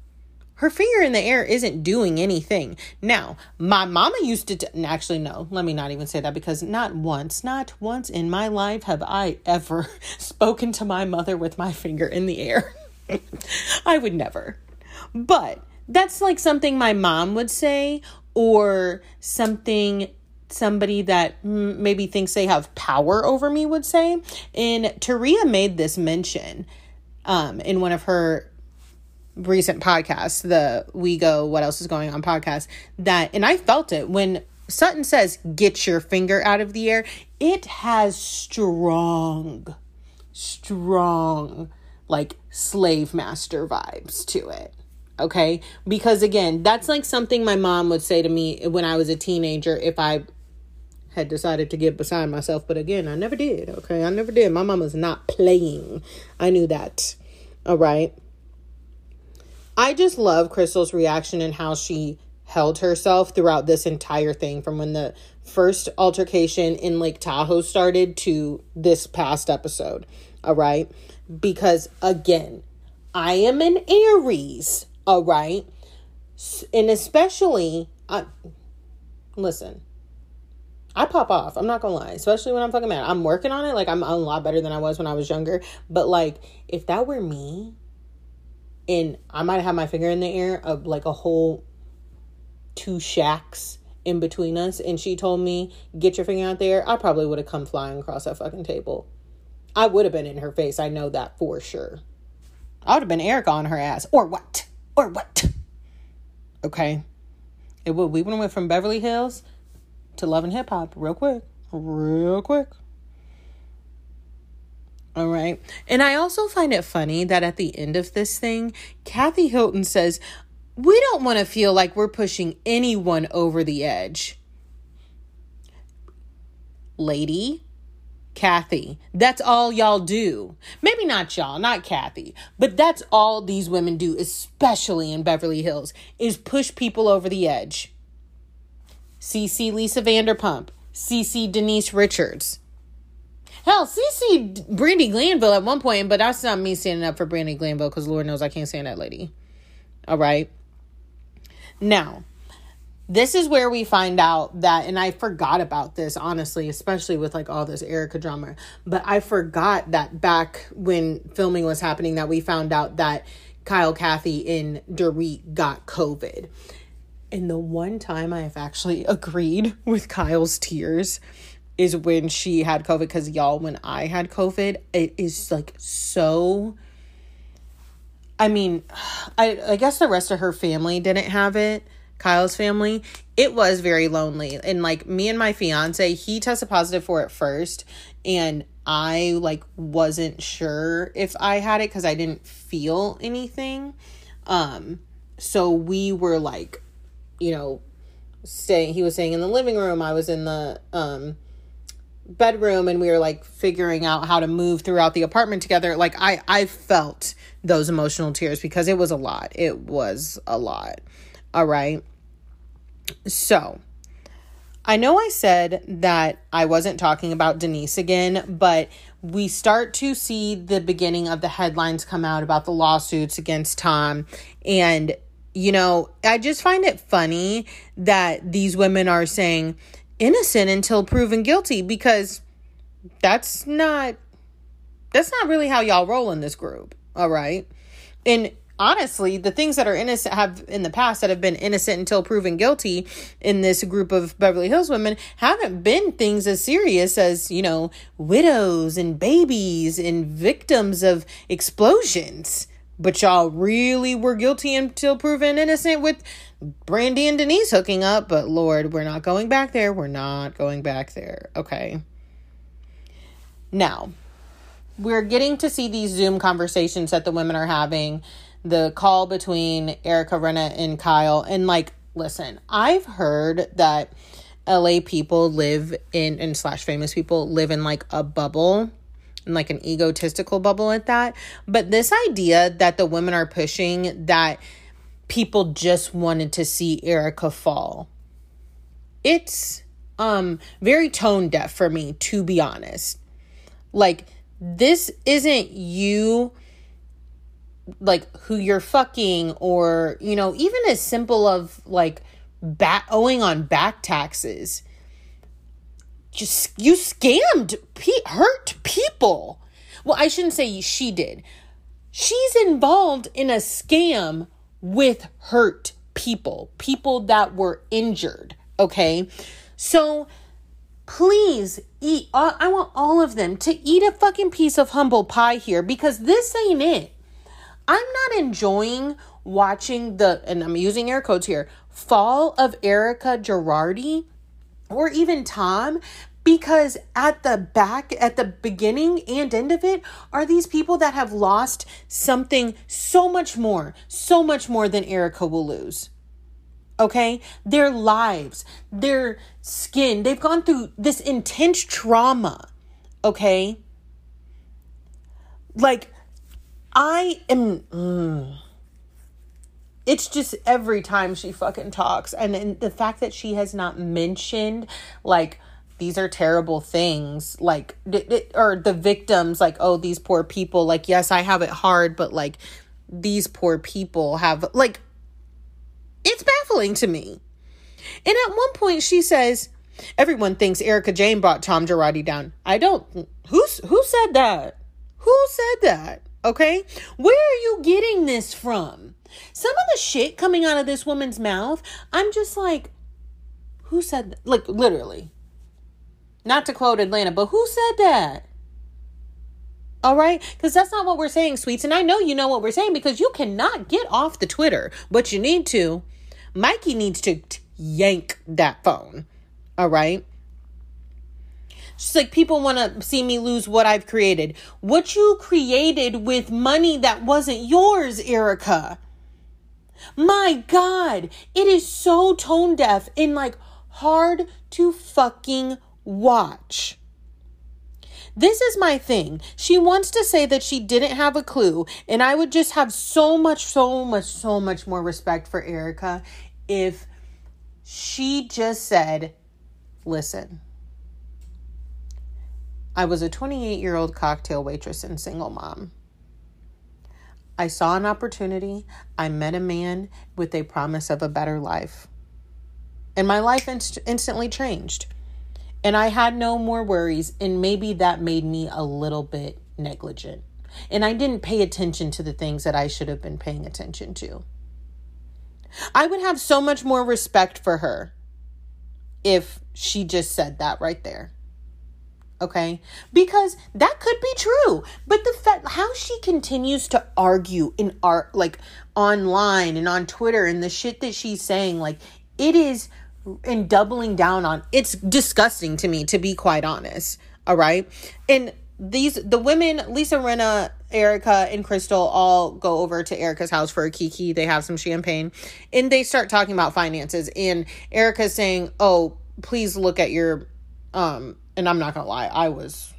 Her finger in the air isn't doing anything. Now, my mama used to, t- actually, no, let me not even say that because not once, not once in my life have I ever *laughs* spoken to my mother with my finger in the air. *laughs* I would never. But that's like something my mom would say, or something somebody that maybe thinks they have power over me would say. And Taria made this mention um, in one of her recent podcasts, the We Go What Else Is Going On podcast, that, and I felt it when Sutton says, get your finger out of the air, it has strong, strong, like slave master vibes to it. Okay. Because again, that's like something my mom would say to me when I was a teenager if I had decided to get beside myself. But again, I never did. Okay. I never did. My mom was not playing. I knew that. All right. I just love Crystal's reaction and how she held herself throughout this entire thing from when the first altercation in Lake Tahoe started to this past episode. All right. Because again, I am an Aries. All right. And especially, I, listen, I pop off. I'm not gonna lie, especially when I'm fucking mad. I'm working on it. Like I'm a lot better than I was when I was younger. But like, if that were me, and I might have my finger in the air of like a whole two shacks in between us, and she told me, "Get your finger out there," I probably would have come flying across that fucking table. I would have been in her face. I know that for sure. I would have been Erica on her ass, or what, or what. Okay, it would. We went from Beverly Hills to Love and Hip Hop real quick, real quick. All right. And I also find it funny that at the end of this thing, Kathy Hilton says, We don't want to feel like we're pushing anyone over the edge. Lady, Kathy, that's all y'all do. Maybe not y'all, not Kathy, but that's all these women do, especially in Beverly Hills, is push people over the edge. CC Lisa Vanderpump, CC Denise Richards. Hell, CC Brandi Glanville at one point, but that's not me standing up for Brandi Glanville because Lord knows I can't stand that lady. All right. Now, this is where we find out that, and I forgot about this, honestly, especially with like all this Erika drama, but I forgot that back when filming was happening, that we found out that Kyle, Kathy, and Dorit got COVID. And the one time I have actually agreed with Kyle's tears is when she had COVID. Because y'all, when I had COVID, it is like so. I mean, I I guess the rest of her family didn't have it. Kyle's family, it was very lonely. And like me and my fiance, he tested positive for it first, and I like wasn't sure if I had it because I didn't feel anything. Um, so we were like, you know, staying. He was staying in the living room. I was in the um bedroom and we were like figuring out how to move throughout the apartment together like i i felt those emotional tears because it was a lot it was a lot all right so i know i said that i wasn't talking about denise again but we start to see the beginning of the headlines come out about the lawsuits against tom. And you know i just find it funny that these women are saying innocent until proven guilty because that's not that's not really how y'all roll in this group. All right? And honestly the things that are innocent have in the past that have been innocent until proven guilty in this group of beverly hills women haven't been things as serious as you know widows and babies and victims of explosions but y'all really were guilty until proven innocent with Brandi and Denise hooking up, but Lord, we're not going back there. We're not going back there. Okay. Now, we're getting to see these Zoom conversations that the women are having, the call between Erika Rinna and Kyle. And like, listen, I've heard that LA people live in and slash famous people live in like a bubble and like an egotistical bubble at that. But this idea that the women are pushing that people just wanted to see Erika fall. It's um very tone deaf for me to be honest. Like this isn't you like who you're fucking or you know even as simple of like back owing on back taxes just you scammed pe- hurt people well i shouldn't say she did she's involved in a scam with hurt people, people that were injured. Okay. So please eat. Uh, I want all of them to eat a fucking piece of humble pie here because this ain't it. I'm not enjoying watching the, and I'm using air quotes here, fall of Erika Girardi or even Tom because at the back at the beginning and end of it are these people that have lost something so much more so much more than erika will lose. Okay? Their lives their skin they've gone through this intense trauma. Okay? Like i am mm, it's just every time she fucking talks and, and the fact that she has not mentioned like these are terrible things like or the victims like oh these poor people like yes i have it hard but like these poor people have like it's baffling to me. And at one point she says everyone thinks erika jayne brought tom girardi down. I don't who's who said that? Who said that okay where are you getting this from some of the shit coming out of this woman's mouth i'm just like who said like literally not to quote Atlanta, but who said that? All right? Because that's not what we're saying, sweets. And I know you know what we're saying because you cannot get off the Twitter, but you need to. Mikey needs to yank that phone. All right? She's like, people want to see me lose what I've created. What you created with money that wasn't yours, Erika. My God, it is so tone deaf and like hard to fucking watch. This is my thing. She wants to say that she didn't have a clue, and I would just have so much, so much, so much more respect for Erika if she just said, Listen, I was a 28 year old cocktail waitress and single mom. I saw an opportunity. I met a man with a promise of a better life. And my life inst- instantly changed and I had no more worries, and maybe that made me a little bit negligent. And I didn't pay attention to the things that I should have been paying attention to. I would have so much more respect for her if she just said that right there. Okay? Because that could be true. But the fact how she continues to argue in art like online and on Twitter and the shit that she's saying like it is and doubling down on it's disgusting to me to be quite honest all right and these the women lisa rinna Erika and crystal all go over to Erika's house for a kiki they have some champagne and they start talking about finances and Erika's saying oh please look at your um and i'm not gonna lie i was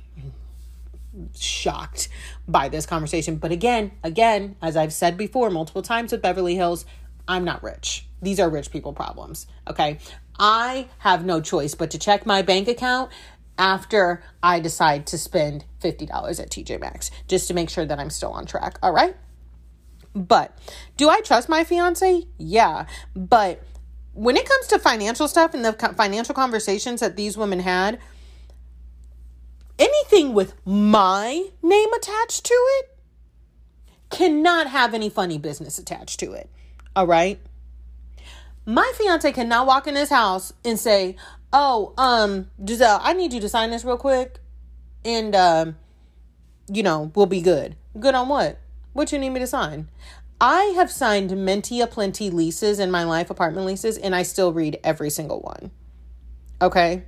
shocked by this conversation but again again as i've said before multiple times with beverly hills i'm not rich these are rich people problems. Okay. I have no choice but to check my bank account after I decide to spend $50 at TJ Maxx just to make sure that I'm still on track. All right. But do I trust my fiance? Yeah. But when it comes to financial stuff and the financial conversations that these women had, anything with my name attached to it cannot have any funny business attached to it. All right. My fiance cannot walk in his house and say, "Oh, um, Giselle, I need you to sign this real quick, and um, you know, we'll be good." Good on what? What you need me to sign? I have signed Mentia Plenty leases in my life, apartment leases, and I still read every single one. Okay.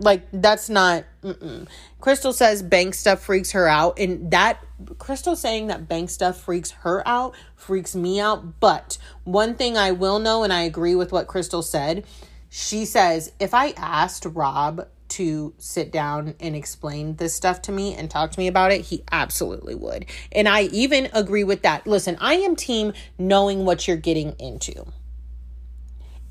Like that's not. Mm-mm. Crystal says bank stuff freaks her out, and that Crystal saying that bank stuff freaks her out freaks me out. But one thing I will know, and I agree with what Crystal said. She says if I asked Rob to sit down and explain this stuff to me and talk to me about it, he absolutely would. And I even agree with that. Listen, I am team knowing what you're getting into.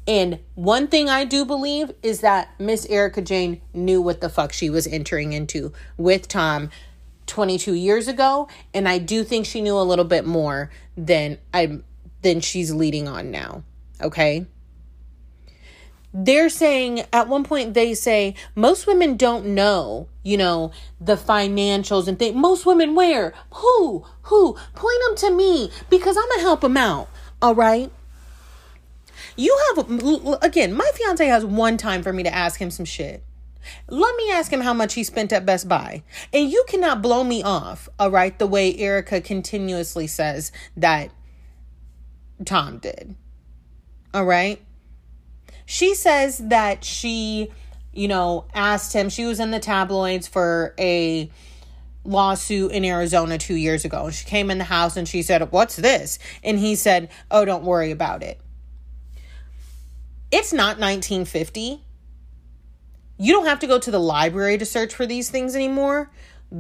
And one thing I do believe is that Miss Erika Jayne knew what the fuck she was entering into with Tom 22 years ago, and I do think she knew a little bit more than I than she's leading on now. Okay? They're saying at one point they say most women don't know, you know, the financials and think most women where? Who? Who? Point them to me because I'm going to help them out. All right. You have, again, my fiance has one time for me to ask him some shit. Let me ask him how much he spent at Best Buy. And you cannot blow me off, all right, the way Erika continuously says that Tom did. All right. She says that she, you know, asked him, she was in the tabloids for a lawsuit in Arizona two years ago. And she came in the house and she said, What's this? And he said, Oh, don't worry about it. It's not 1950. You don't have to go to the library to search for these things anymore.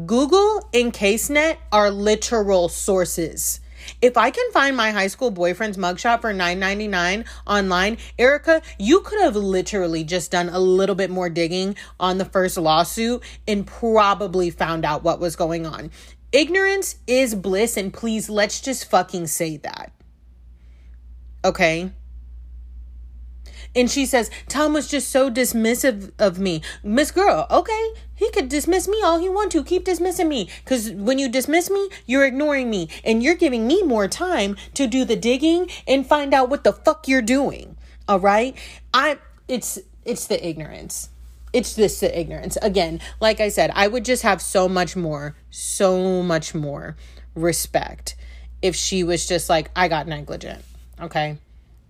Google and CaseNet are literal sources. If I can find my high school boyfriend's mugshot for $9.99 online, Erika, you could have literally just done a little bit more digging on the first lawsuit and probably found out what was going on. Ignorance is bliss, and please let's just fucking say that. Okay? And she says, Tom was just so dismissive of me. Miss Girl, okay, he could dismiss me all he want to. Keep dismissing me. Because when you dismiss me, you're ignoring me. And you're giving me more time to do the digging and find out what the fuck you're doing. All right? I it's it's the ignorance. It's this the ignorance. Again, like I said, I would just have so much more, so much more respect if she was just like, I got negligent. Okay.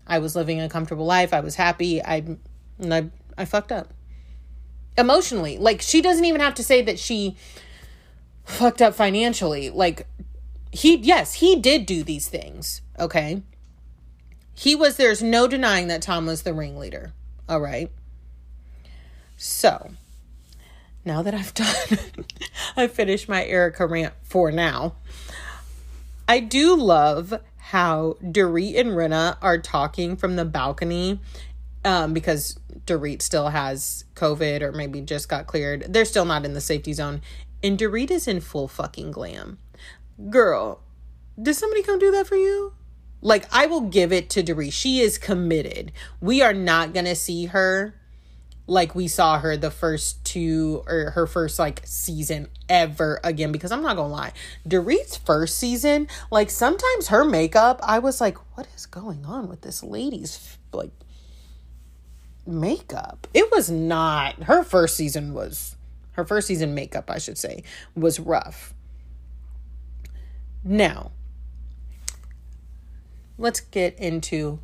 I was living a comfortable life. I was happy. I, and I, I fucked up emotionally. Like she doesn't even have to say that she fucked up financially. Like he, yes, he did do these things. Okay. He was, there's no denying that Tom was the ringleader. All right. So now that I've *laughs* done, I finished my Erika rant for now. I do love how Dorit and Rinna are talking from the balcony um, because Dorit still has COVID or maybe just got cleared. They're still not in the safety zone. And Dorit is in full fucking glam. Girl, did somebody come do that for you? Like, I will give it to Dorit. She is committed. We are not going to see her like we saw her the first two or her first like season ever again because I'm not gonna lie, Dorit's first season, like sometimes her makeup, I was like, what is going on with this lady's like makeup? It was not her first season was her first season makeup, I should say, was rough. Now, let's get into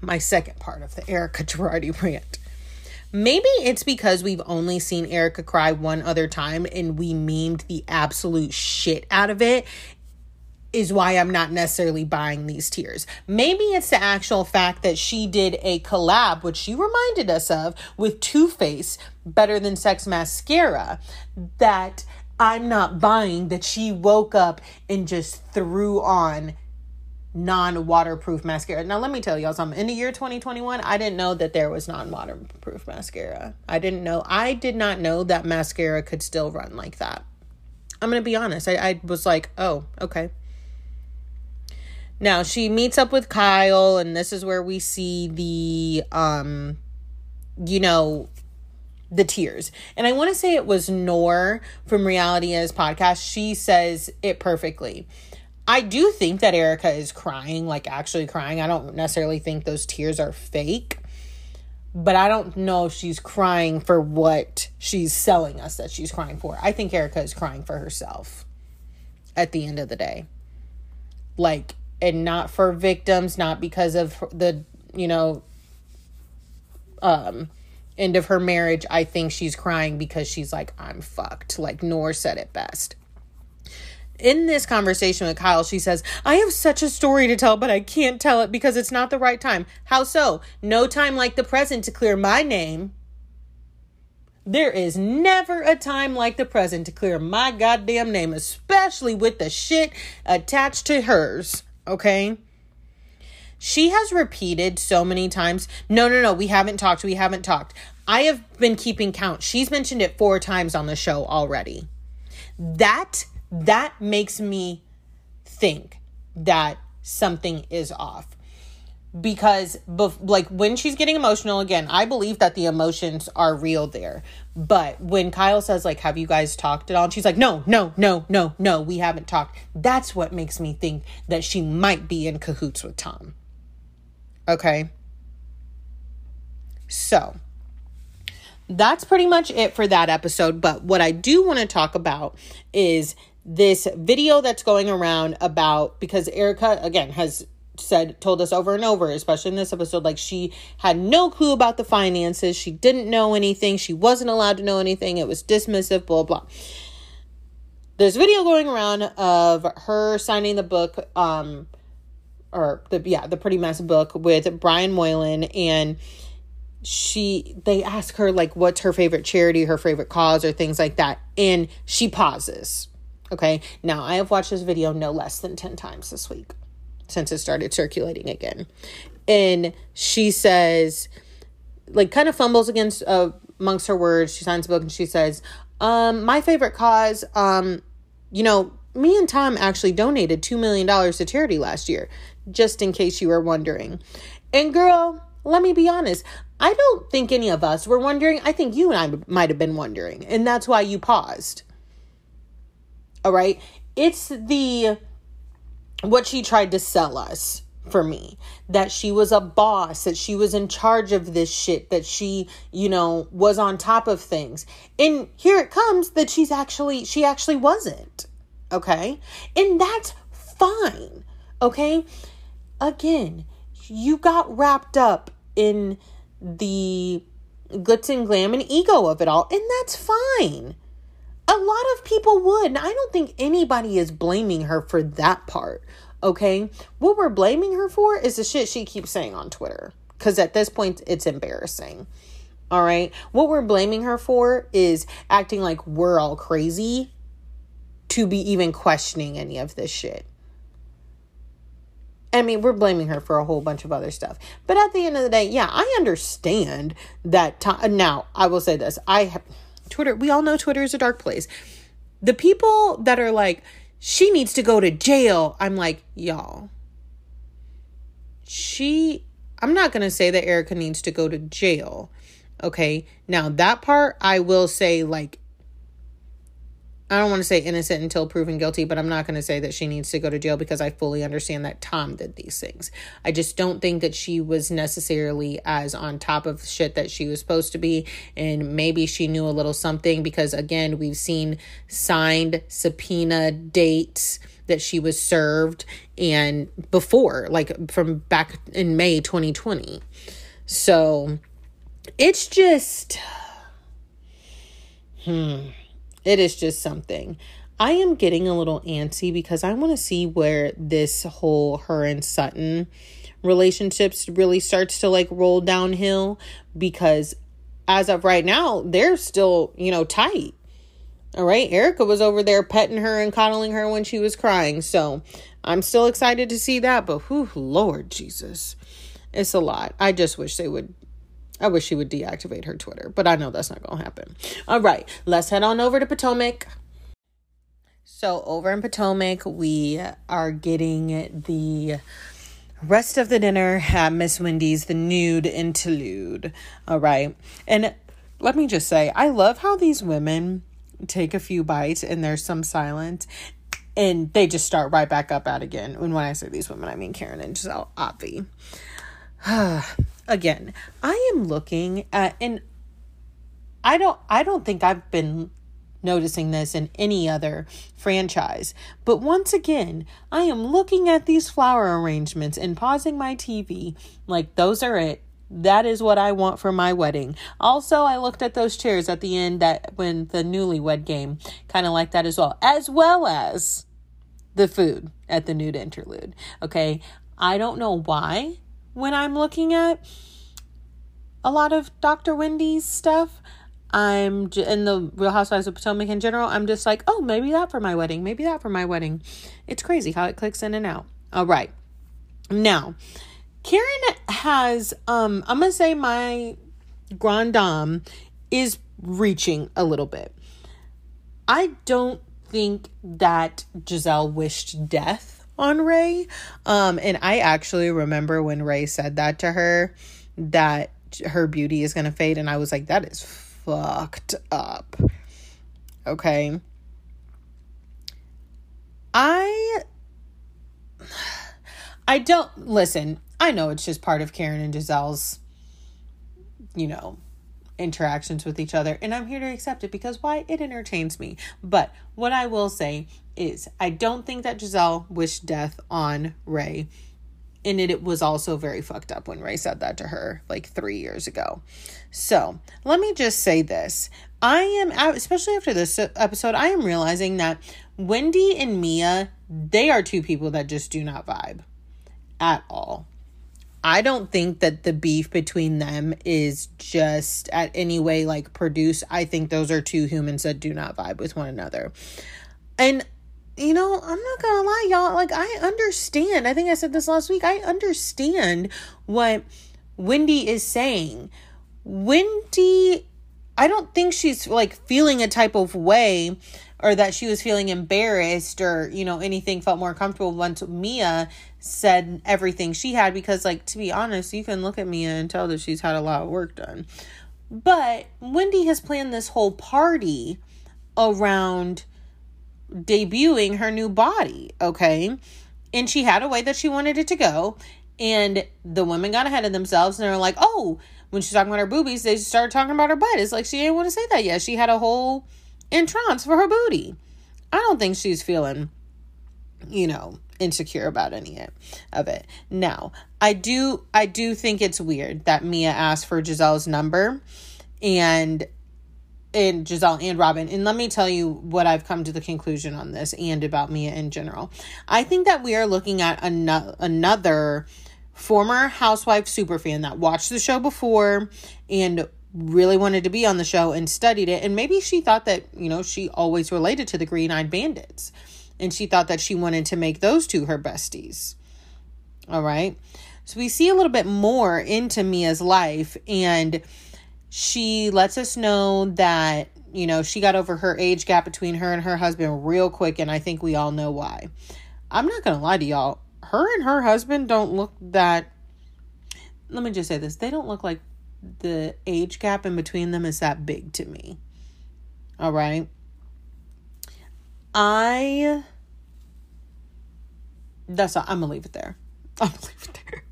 my second part of the Erika Girardi rant. Maybe it's because we've only seen Erika cry one other time and we memed the absolute shit out of it is why I'm not necessarily buying these tears. Maybe it's the actual fact that she did a collab, which she reminded us of, with Too Faced, Better Than Sex Mascara, that I'm not buying that she woke up and just threw on non waterproof mascara. Now, let me tell y'all something. In the year 2021, I didn't know that there was non waterproof mascara. I didn't know. I did not know that mascara could still run like that. I'm going to be honest. I, I was like, oh, okay. Now she meets up with Kyle, and this is where we see the, um, you know, the tears. And I want to say it was Nor from Reality Is podcast. She says it perfectly I do think that Erika is crying, like actually crying. I don't necessarily think those tears are fake, but I don't know if she's crying for what she's selling us that she's crying for. I think Erika is crying for herself at the end of the day. Like, and not for victims, not because of the, you know, um, end of her marriage. I think she's crying because she's like, I'm fucked. Like Noor said it best in this conversation with Kyle, she says, I have such a story to tell, but I can't tell it because it's not the right time. How so? No time like the present to clear my name. There is never a time like the present to clear my goddamn name, especially with the shit attached to hers. Okay? She has repeated so many times, no, no, no, we haven't talked, we haven't talked. I have been keeping count. She's mentioned it four times on the show already. That that makes me think that something is off. Because bef- like when she's getting emotional again i believe that the emotions are real there. But when kyle says like have you guys talked at all? and she's like no no no no no we haven't talked. That's what makes me think that she might be in cahoots with tom. Okay. So, that's pretty much it for that episode. But what I do want to talk about is this video that's going around about because Erika again, has said told us over and over especially in this episode like she had no clue about the finances. She didn't know anything. She wasn't allowed to know anything. It was dismissive blah blah. There's a video going around of her signing the book um or the yeah the pretty mess book with brian moylan and she they ask her like what's her favorite charity her favorite cause or things like that and she pauses okay now i have watched this video no less than 10 times this week since it started circulating again. And she says, like, kind of fumbles against uh, amongst her words. She signs a book and she says, um, my favorite cause, um, you know, me and Tom actually donated $2 million to charity last year, just in case you were wondering. And girl, let me be honest, I don't think any of us were wondering. I think you and I might have been wondering, and that's why you paused. All right? It's the what she tried to sell us for me. That she was a boss that she was in charge of this shit that she you know was on top of things. And here it comes that she's actually she actually wasn't. Okay? And that's fine. Okay? Again you got wrapped up in the glitz and glam and ego of it all and that's fine a lot of people would. And I don't think anybody is blaming her for that part. Okay. What we're blaming her for is the shit she keeps saying on Twitter. Because at this point, it's embarrassing. All right. What we're blaming her for is acting like we're all crazy to be even questioning any of this shit. I mean, we're blaming her for a whole bunch of other stuff. But at the end of the day, yeah, I understand that time. Now, I will say this. I have Twitter, we all know Twitter is a dark place. The people that are like, she needs to go to jail, I'm like, y'all. She, I'm not going to say that Erika needs to go to jail. Okay. Now, that part, I will say, like, I don't want to say innocent until proven guilty, but I'm not going to say that she needs to go to jail because I fully understand that Tom did these things. I just don't think that she was necessarily as on top of shit that she was supposed to be. And maybe she knew a little something because, again, we've seen signed subpoena dates that she was served and before, like from back in May 2020. So it's just. Hmm it is just something. I am getting a little antsy because I want to see where this whole her and Sutton relationships really starts to like roll downhill because as of right now, they're still, you know, tight. All right. Erika was over there petting her and coddling her when she was crying. So I'm still excited to see that. But whew, Lord Jesus, it's a lot. I just wish they would I wish she would deactivate her Twitter, but I know that's not going to happen. All right, let's head on over to Potomac. So, over in Potomac, we are getting the rest of the dinner at Miss Wendy's, the nude interlude. All right. And let me just say, I love how these women take a few bites and there's some silence and they just start right back up at again. And when I say these women, I mean Karen and Gizelle Obvi. *sighs* *sighs* again, I am looking at and I don't I don't think I've been noticing this in any other franchise. But once again, I am looking at these flower arrangements and pausing my TV like those are it. That is what I want for my wedding. Also, I looked at those chairs at the end that when the newlywed game, kind of like that as well, as well as the food at the nude interlude. Okay. I don't know why when I'm looking at a lot of Dr. Wendy's stuff. I'm in the Real Housewives of Potomac in general. I'm just like, oh, maybe that for my wedding, maybe that for my wedding. It's crazy how it clicks in and out. All right, now Karen has um, I'm gonna say my grand dame is reaching a little bit. I don't think that Gizelle wished death on Ray. Um, and I actually remember when Ray said that to her that her beauty is gonna fade, and I was like, that is fucked up. Okay. I I don't listen. I know it's just part of Karen and Gizelle's, you know, interactions with each other. And I'm here to accept it because why? It entertains me. But what I will say is, I don't think that Gizelle wished death on Ray. And it, it was also very fucked up when Ray said that to her like three years ago. So let me just say this. I am, especially after this episode, I am realizing that Wendy and Mia, they are two people that just do not vibe at all. I don't think that the beef between them is just at any way like produced. I think those are two humans that do not vibe with one another. And you know, I'm not gonna lie, y'all. Like, I understand. I think I said this last week. I understand what Wendy is saying. Wendy, I don't think she's like feeling a type of way or that she was feeling embarrassed or, you know, anything felt more comfortable once Mia said everything she had because like to be honest, you can look at Mia and tell that she's had a lot of work done. But Wendy has planned this whole party around debuting her new body, okay? And she had a way that she wanted it to go. And the women got ahead of themselves and they were like, oh, when she's talking about her boobies, they started talking about her butt. It's like she didn't want to say that yet. She had a whole entrance for her booty. I don't think she's feeling, you know, insecure about any of it. Now, I do I do think it's weird that Mia asked for Gizelle's number and and Gizelle and Robin. And let me tell you what I've come to the conclusion on this and about Mia in general. I think that we are looking at another another former housewife superfan that watched the show before and really wanted to be on the show and studied it. And maybe she thought that, you know, she always related to the Green Eyed Bandits. And she thought that she wanted to make those two her besties. All right. So we see a little bit more into Mia's life. And she lets us know that, you know, she got over her age gap between her and her husband real quick. And I think we all know why. I'm not going to lie to y'all. Her and her husband don't look that. Let me just say this. They don't look like the age gap in between them is that big to me. All right. I that's all, I'm gonna leave it there. *laughs* I'm gonna leave it there.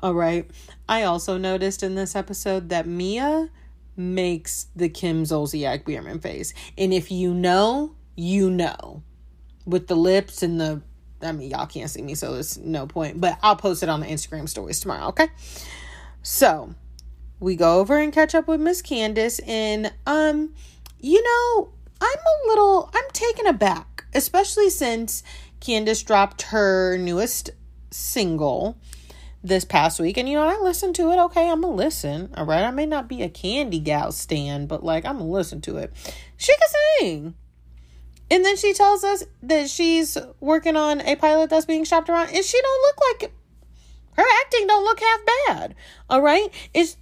All right. I also noticed in this episode that Mia makes the Kim Zolciak Biermann face. And if you know, you know. With the lips and the I mean y'all can't see me, so there's no point. But I'll post it on the Instagram stories tomorrow, okay? So we go over and catch up with Miss Candace and um you know, I'm a little I'm taken aback, especially since Candace dropped her newest single this past week and you know I listened to it. Okay, I'm gonna listen. All right. I may not be a candy gal stand, but like I'm gonna listen to it. She can sing. And then she tells us that she's working on a pilot that's being shopped around and she don't look like her acting don't look half bad. All right? Is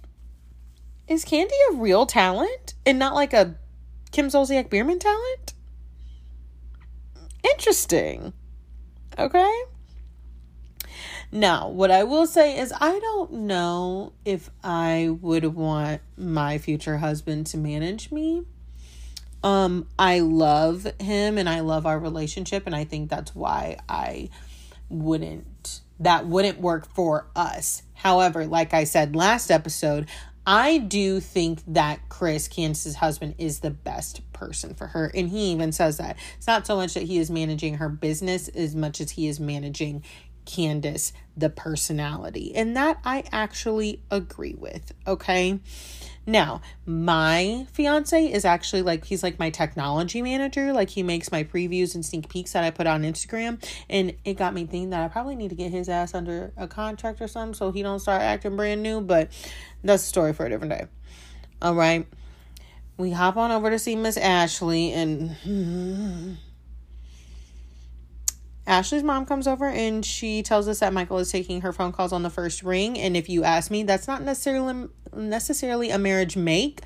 is Candy a real talent and not like a Kim Zolciak Biermann talent? Interesting. Okay. Now, what I will say is, I don't know if I would want my future husband to manage me. Um, I love him and I love our relationship, and I think that's why I wouldn't, that wouldn't work for us. However, like I said last episode, I do think that Chris, Candace's husband, is the best person for her. And he even says that. It's not so much that he is managing her business as much as he is managing Candace, the personality. And that I actually agree with. Okay. Now, my fiance is actually like, he's like my technology manager. Like, he makes my previews and sneak peeks that I put on Instagram. And it got me thinking that I probably need to get his ass under a contract or something so he don't start acting brand new. But that's a story for a different day. All right. We hop on over to see Miss Ashley and. Ashley's mom comes over and she tells us that Michael is taking her phone calls on the first ring. And if you ask me, that's not necessarily necessarily a marriage make,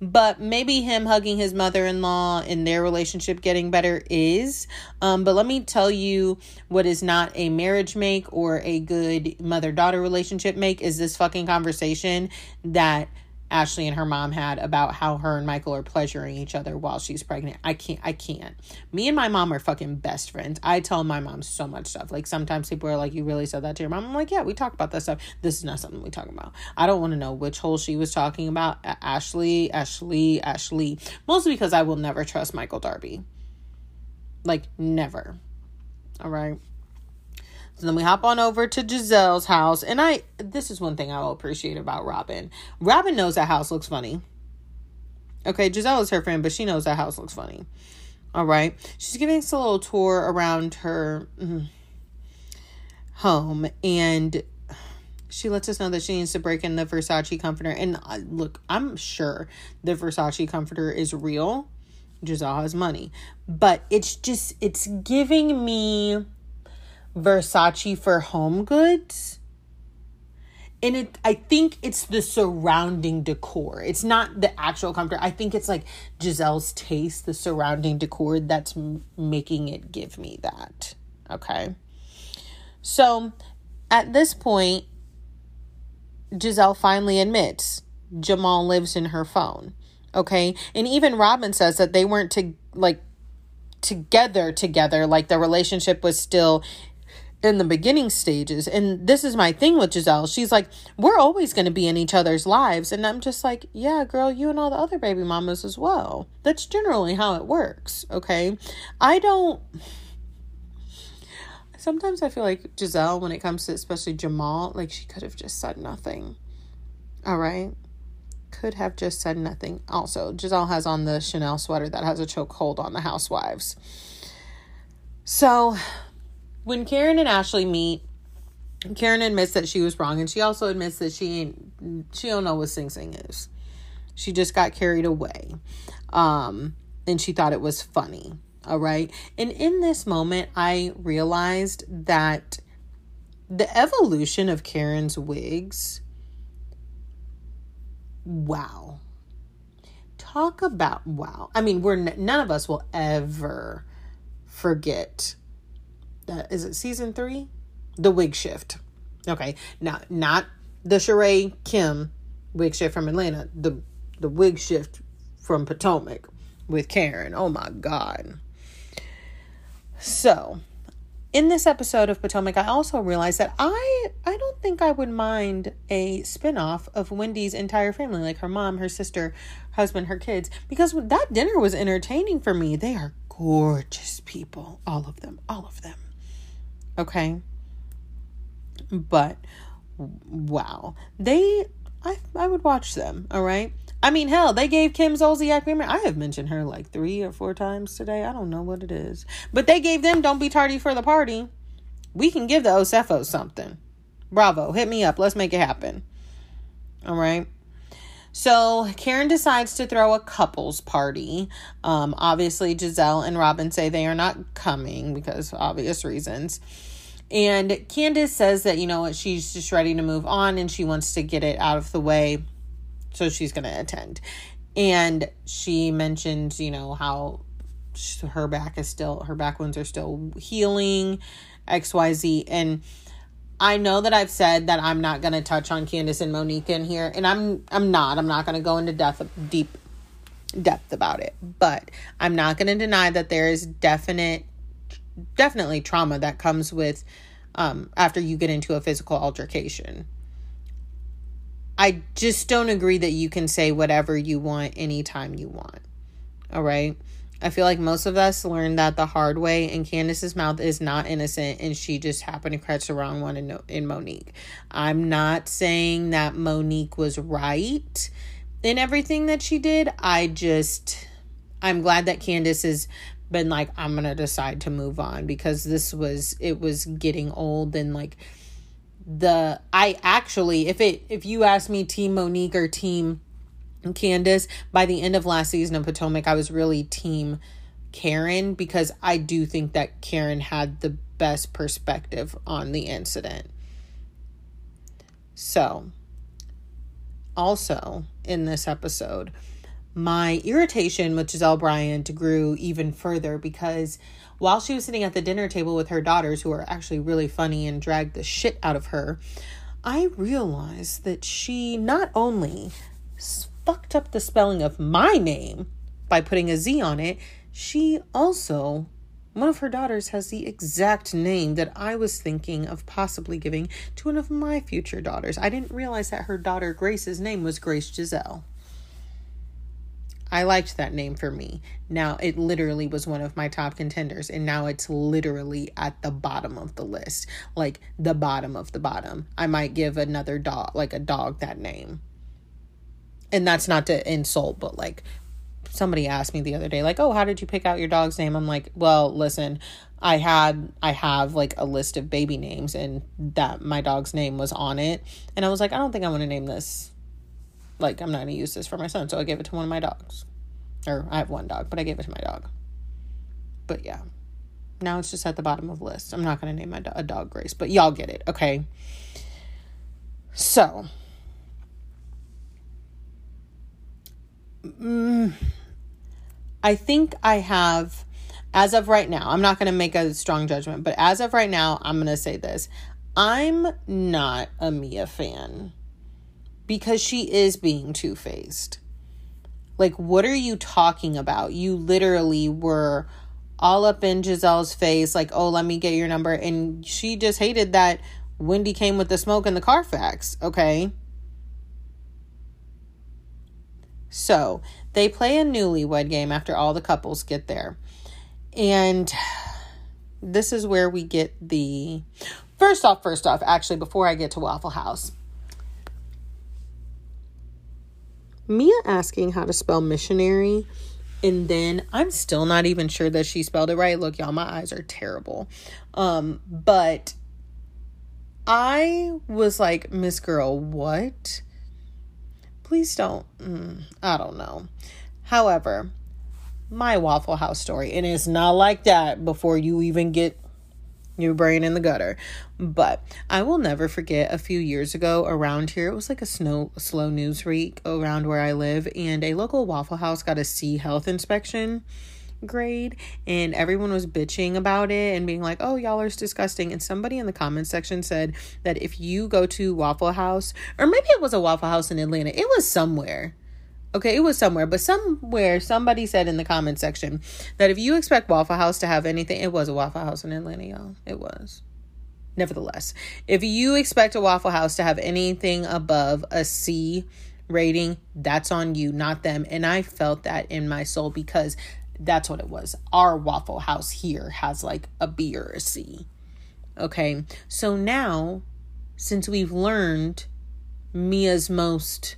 but maybe him hugging his mother-in-law and their relationship getting better is. Um, but let me tell you what is not a marriage make or a good mother-daughter relationship make is this fucking conversation that Ashley and her mom had about how her and Michael are pleasuring each other while she's pregnant. I can't I can't. Me and my mom are fucking best friends. I tell my mom so much stuff. Like sometimes people are like, You really said that to your mom? I'm like, Yeah, we talk about that stuff. This is not something we talk about. I don't want to know which hole she was talking about. Ashley, Ashley, Ashley. Mostly because I will never trust Michael Darby. Like never. All right. So then we hop on over to Gizelle's house. And I, this is one thing I will appreciate about Robin. Robin knows that house looks funny. Okay, Gizelle is her friend, but she knows that house looks funny. All right. She's giving us a little tour around her mm, home and she lets us know that she needs to break in the Versace comforter. And uh, look, I'm sure the Versace comforter is real. Gizelle has money. But it's just, it's giving me Versace for home goods. And it I think it's the surrounding decor. It's not the actual comfort. I think it's like Gizelle's taste, the surrounding decor that's m- making it give me that. Okay. So, at this point Gizelle finally admits Jamal lives in her phone. Okay? And even Robin says that they weren't to like together together like the relationship was still in the beginning stages. And this is my thing with Gizelle. She's like, we're always going to be in each other's lives. And I'm just like, yeah, girl, you and all the other baby mamas as well. That's generally how it works. Okay. I don't. Sometimes I feel like Gizelle, when it comes to especially Jamal, like she could have just said nothing. All right. Could have just said nothing. Also, Gizelle has on the Chanel sweater that has a chokehold on the housewives. So when Karen and Ashley meet, Karen admits that she was wrong, and she also admits that she ain't she don't know what Sing Sing is. She just got carried away, um, and she thought it was funny. All right, and in this moment, I realized that the evolution of Karen's wigs. Wow. Talk about wow. I mean, we're none of us will ever forget is it season three? The wig shift. Okay. Now not the Sheree Kim wig shift from Atlanta. The the wig shift from Potomac with Karen. Oh my God. So in this episode of Potomac, I also realized that I I don't think I would mind a spinoff of Wendy's entire family, like her mom, her sister, husband, her kids, because that dinner was entertaining for me. They are gorgeous people, all of them, all of them. Okay. But wow. They I I would watch them, all right? I mean, hell, they gave Kim Zolciak Bieber. I have mentioned her like three or four times today. I don't know what it is. But they gave them Don't Be Tardy for the Party. We can give the Osefo something. Bravo. Hit me up. Let's make it happen. All right. So Karen decides to throw a couples party. Um, obviously, Gizelle and Robin say they are not coming because obvious reasons. And Candace says that, you know she's just ready to move on and she wants to get it out of the way. So she's going to attend. And she mentioned, you know, how her back is still, her back wounds are still healing, XYZ. And I know that I've said that I'm not going to touch on Candace and Monique in here. And I'm, I'm not. I'm not going to go into depth, deep depth about it. But I'm not going to deny that there is definite definitely trauma that comes with um, after you get into a physical altercation. I just don't agree that you can say whatever you want anytime you want. All right. I feel like most of us learned that the hard way, and Candace's mouth is not innocent, and she just happened to catch the wrong one in, in Monique. I'm not saying that Monique was right in everything that she did. I just, I'm glad that Candace is been like i'm gonna decide to move on because this was it was getting old and like the i actually if it if you ask me team monique or team candace by the end of last season of potomac i was really team karen because i do think that karen had the best perspective on the incident. So also in this episode my irritation with Gizelle Bryant grew even further because while she was sitting at the dinner table with her daughters, who are actually really funny and dragged the shit out of her, I realized that she not only fucked up the spelling of my name by putting a Z on it, she also, one of her daughters has the exact name that I was thinking of possibly giving to one of my future daughters. I didn't realize that her daughter Grace's name was Grace Giselle. I liked that name for me. Now it literally was one of my top contenders, and now it's literally at the bottom of the list, like the bottom of the bottom. I might give another dog, like a dog, that name. And that's not to insult, but like somebody asked me the other day, like, oh, how did you pick out your dog's name? I'm like, well, listen, I had, I have like a list of baby names, and that my dog's name was on it. And I was like, I don't think I want to name this like I'm not gonna use this for my son, so I gave it to one of my dogs. Or I have one dog, but I gave it to my dog. But yeah, now it's just at the bottom of the list. I'm not gonna name my do- a dog Grace, but y'all get it, okay? So, mm, I think I have, as of right now, I'm not gonna make a strong judgment, but as of right now, I'm gonna say this: I'm not a Mia fan because she is being two faced. Like, what are you talking about? You literally were all up in Gizelle's face, like, oh, let me get your number. And she just hated that Wendy came with the smoke and the Carfax, okay? So they play a newlywed game after all the couples get there. And this is where we get the. First off, first off, actually, before I get to Waffle House, Mia asking how to spell missionary. And then I'm still not even sure that she spelled it right. Look, y'all, my eyes are terrible. Um, but I was like, Miss Girl, what? Please don't. Mm, I don't know. However, my Waffle House story, and it's not like that before you even get your brain in the gutter. But I will never forget a few years ago around here, it was like a snow slow news week around where I live, and a local Waffle House got a C health inspection grade and everyone was bitching about it and being like, "Oh, y'all are disgusting." And somebody in the comments section said that if you go to Waffle House, or maybe it was a Waffle House in Atlanta, it was somewhere Okay, it was somewhere, but somewhere somebody said in the comment section that if you expect Waffle House to have anything, it was a Waffle House in Atlanta, y'all. It was. Nevertheless, if you expect a Waffle House to have anything above a C rating, that's on you, not them. And I felt that in my soul because that's what it was. Our Waffle House here has like a B or a C. Okay, so now since we've learned Mia's most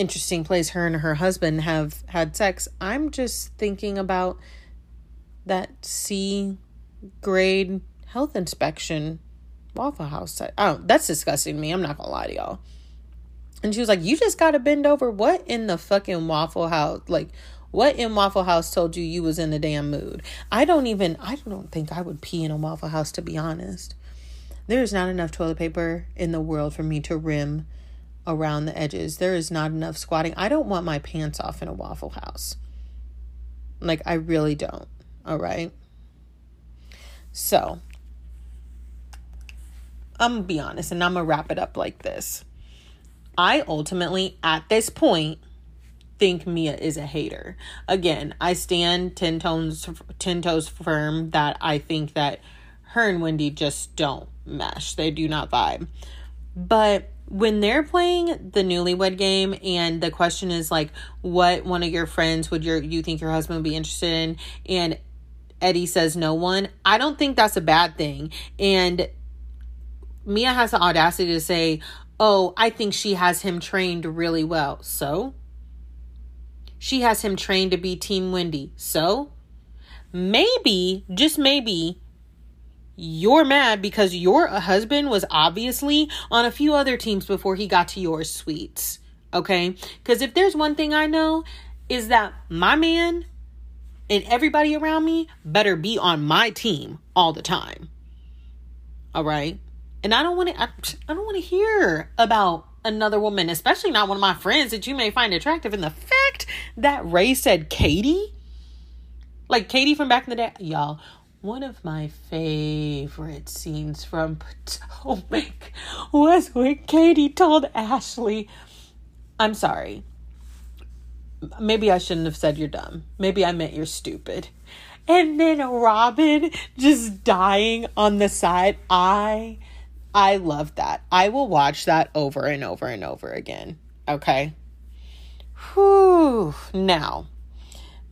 interesting place her and her husband have had sex. I'm just thinking about that C grade health inspection Waffle House. Oh, that's disgusting to me. I'm not gonna lie to y'all. And she was like, You just gotta bend over. What in the fucking Waffle House? Like, what in Waffle House told you you was in a damn mood? I don't even, I don't think I would pee in a Waffle House, to be honest. There's not enough toilet paper in the world for me to rim around the edges. There is not enough squatting. I don't want my pants off in a Waffle House. Like, I really don't. All right. So, I'm going to be honest and I'm going to wrap it up like this. I ultimately, at this point, think Mia is a hater. Again, I stand 10 toes, 10 toes firm that I think that her and Wendy just don't mesh. They do not vibe. But when they're playing the newlywed game and the question is like what one of your friends would your you think your husband would be interested in and Eddie says no one, I don't think that's a bad thing. And Mia has the audacity to say, "Oh, I think she has him trained really well." So, she has him trained to be team Wendy. So, maybe, just maybe, you're mad because your husband was obviously on a few other teams before he got to your sweets. Okay? Because if there's one thing I know, is that my man and everybody around me better be on my team all the time. All right? And I don't want to I, I don't want to hear about another woman, especially not one of my friends that you may find attractive. And the fact that Ray said Katie, like Katie from back in the day, y'all, one of my favorite scenes from Potomac *laughs* was when Katie told Ashley, I'm sorry. Maybe I shouldn't have said you're dumb. Maybe I meant you're stupid. And then Robin just dying on the side. I I love that. I will watch that over and over and over again. Okay. Whew. Now,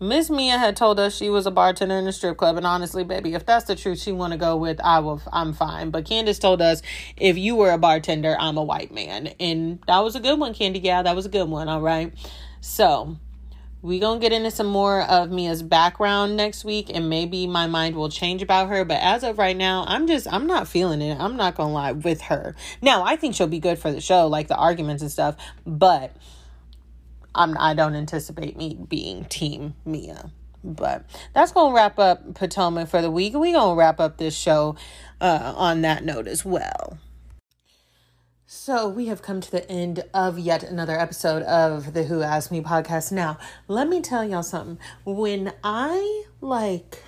Miss Mia had told us she was a bartender in a strip club, and honestly, baby, if that's the truth she want to go with, I will. I'm fine. But Candace told us if you were a bartender, I'm a white man, and that was a good one, Candy Gal. That was a good one. All right. So we gonna get into some more of Mia's background next week, and maybe my mind will change about her. But as of right now, I'm just I'm not feeling it. I'm not gonna lie with her. Now I think she'll be good for the show, like the arguments and stuff, but I'm I don't anticipate me being team Mia. But that's gonna wrap up Potomac for the week. We gonna wrap up this show uh, on that note as well. So we have come to the end of yet another episode of the Who Asked Me podcast. Now, let me tell y'all something. When I like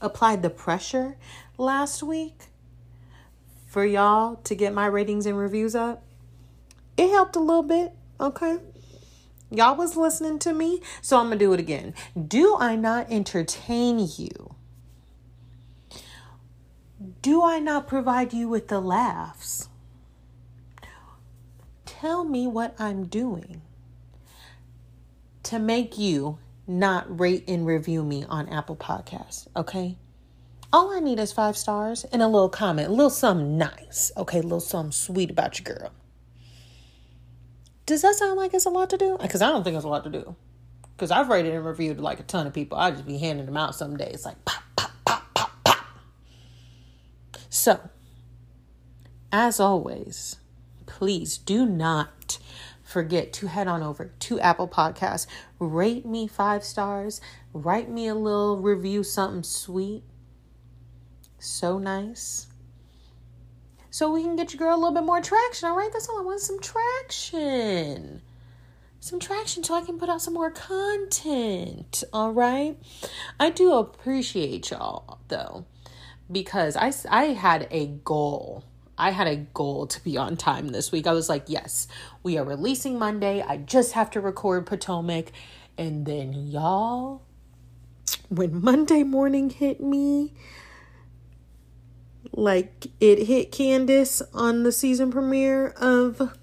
applied the pressure last week for y'all to get my ratings and reviews up, it helped a little bit, okay? Y'all was listening to me, so I'm going to do it again. Do I not entertain you? Do I not provide you with the laughs? Tell me what I'm doing to make you not rate and review me on Apple Podcasts, okay? All I need is five stars and a little comment, a little something nice, okay? A little something sweet about your girl. Does that sound like it's a lot to do? Because I don't think it's a lot to do. Because I've rated and reviewed like a ton of people. I just be handing them out some days, like pop, pop, pop, pop, pop. So, as always, please do not forget to head on over to Apple Podcasts, rate me five stars, write me a little review, something sweet, so nice so we can get your girl a little bit more traction. All right, that's all I want some traction. Some traction so I can put out some more content. All right. I do appreciate y'all though, because I, I had a goal. I had a goal to be on time this week. I was like, yes, we are releasing Monday. I just have to record Potomac. And then, y'all, when Monday morning hit me, like it hit Candace on the season premiere of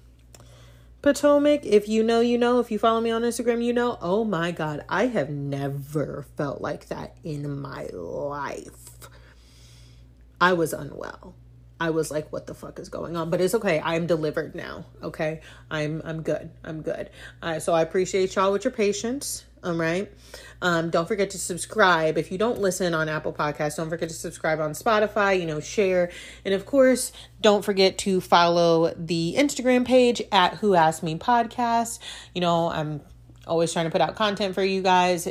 Potomac. If you know, you know. If you follow me on Instagram, you know. Oh my God, I have never felt like that in my life. I was unwell. I was like, what the fuck is going on? But it's okay. I'm delivered now. Okay. I'm I'm good. I'm good. Uh, so I appreciate y'all with your patience. All right. Um, don't forget to subscribe. If you don't listen on Apple Podcasts, don't forget to subscribe on Spotify, you know, share. And of course, don't forget to follow the Instagram page at Who Asked Me Podcast. You know, I'm always trying to put out content for you guys,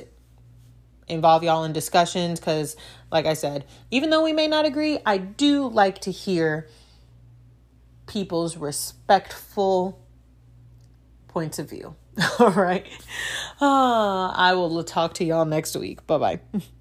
involve y'all in discussions because, like I said, even though we may not agree, I do like to hear people's respectful points of view. *laughs* All right. Uh, I will talk to y'all next week. Bye bye. *laughs*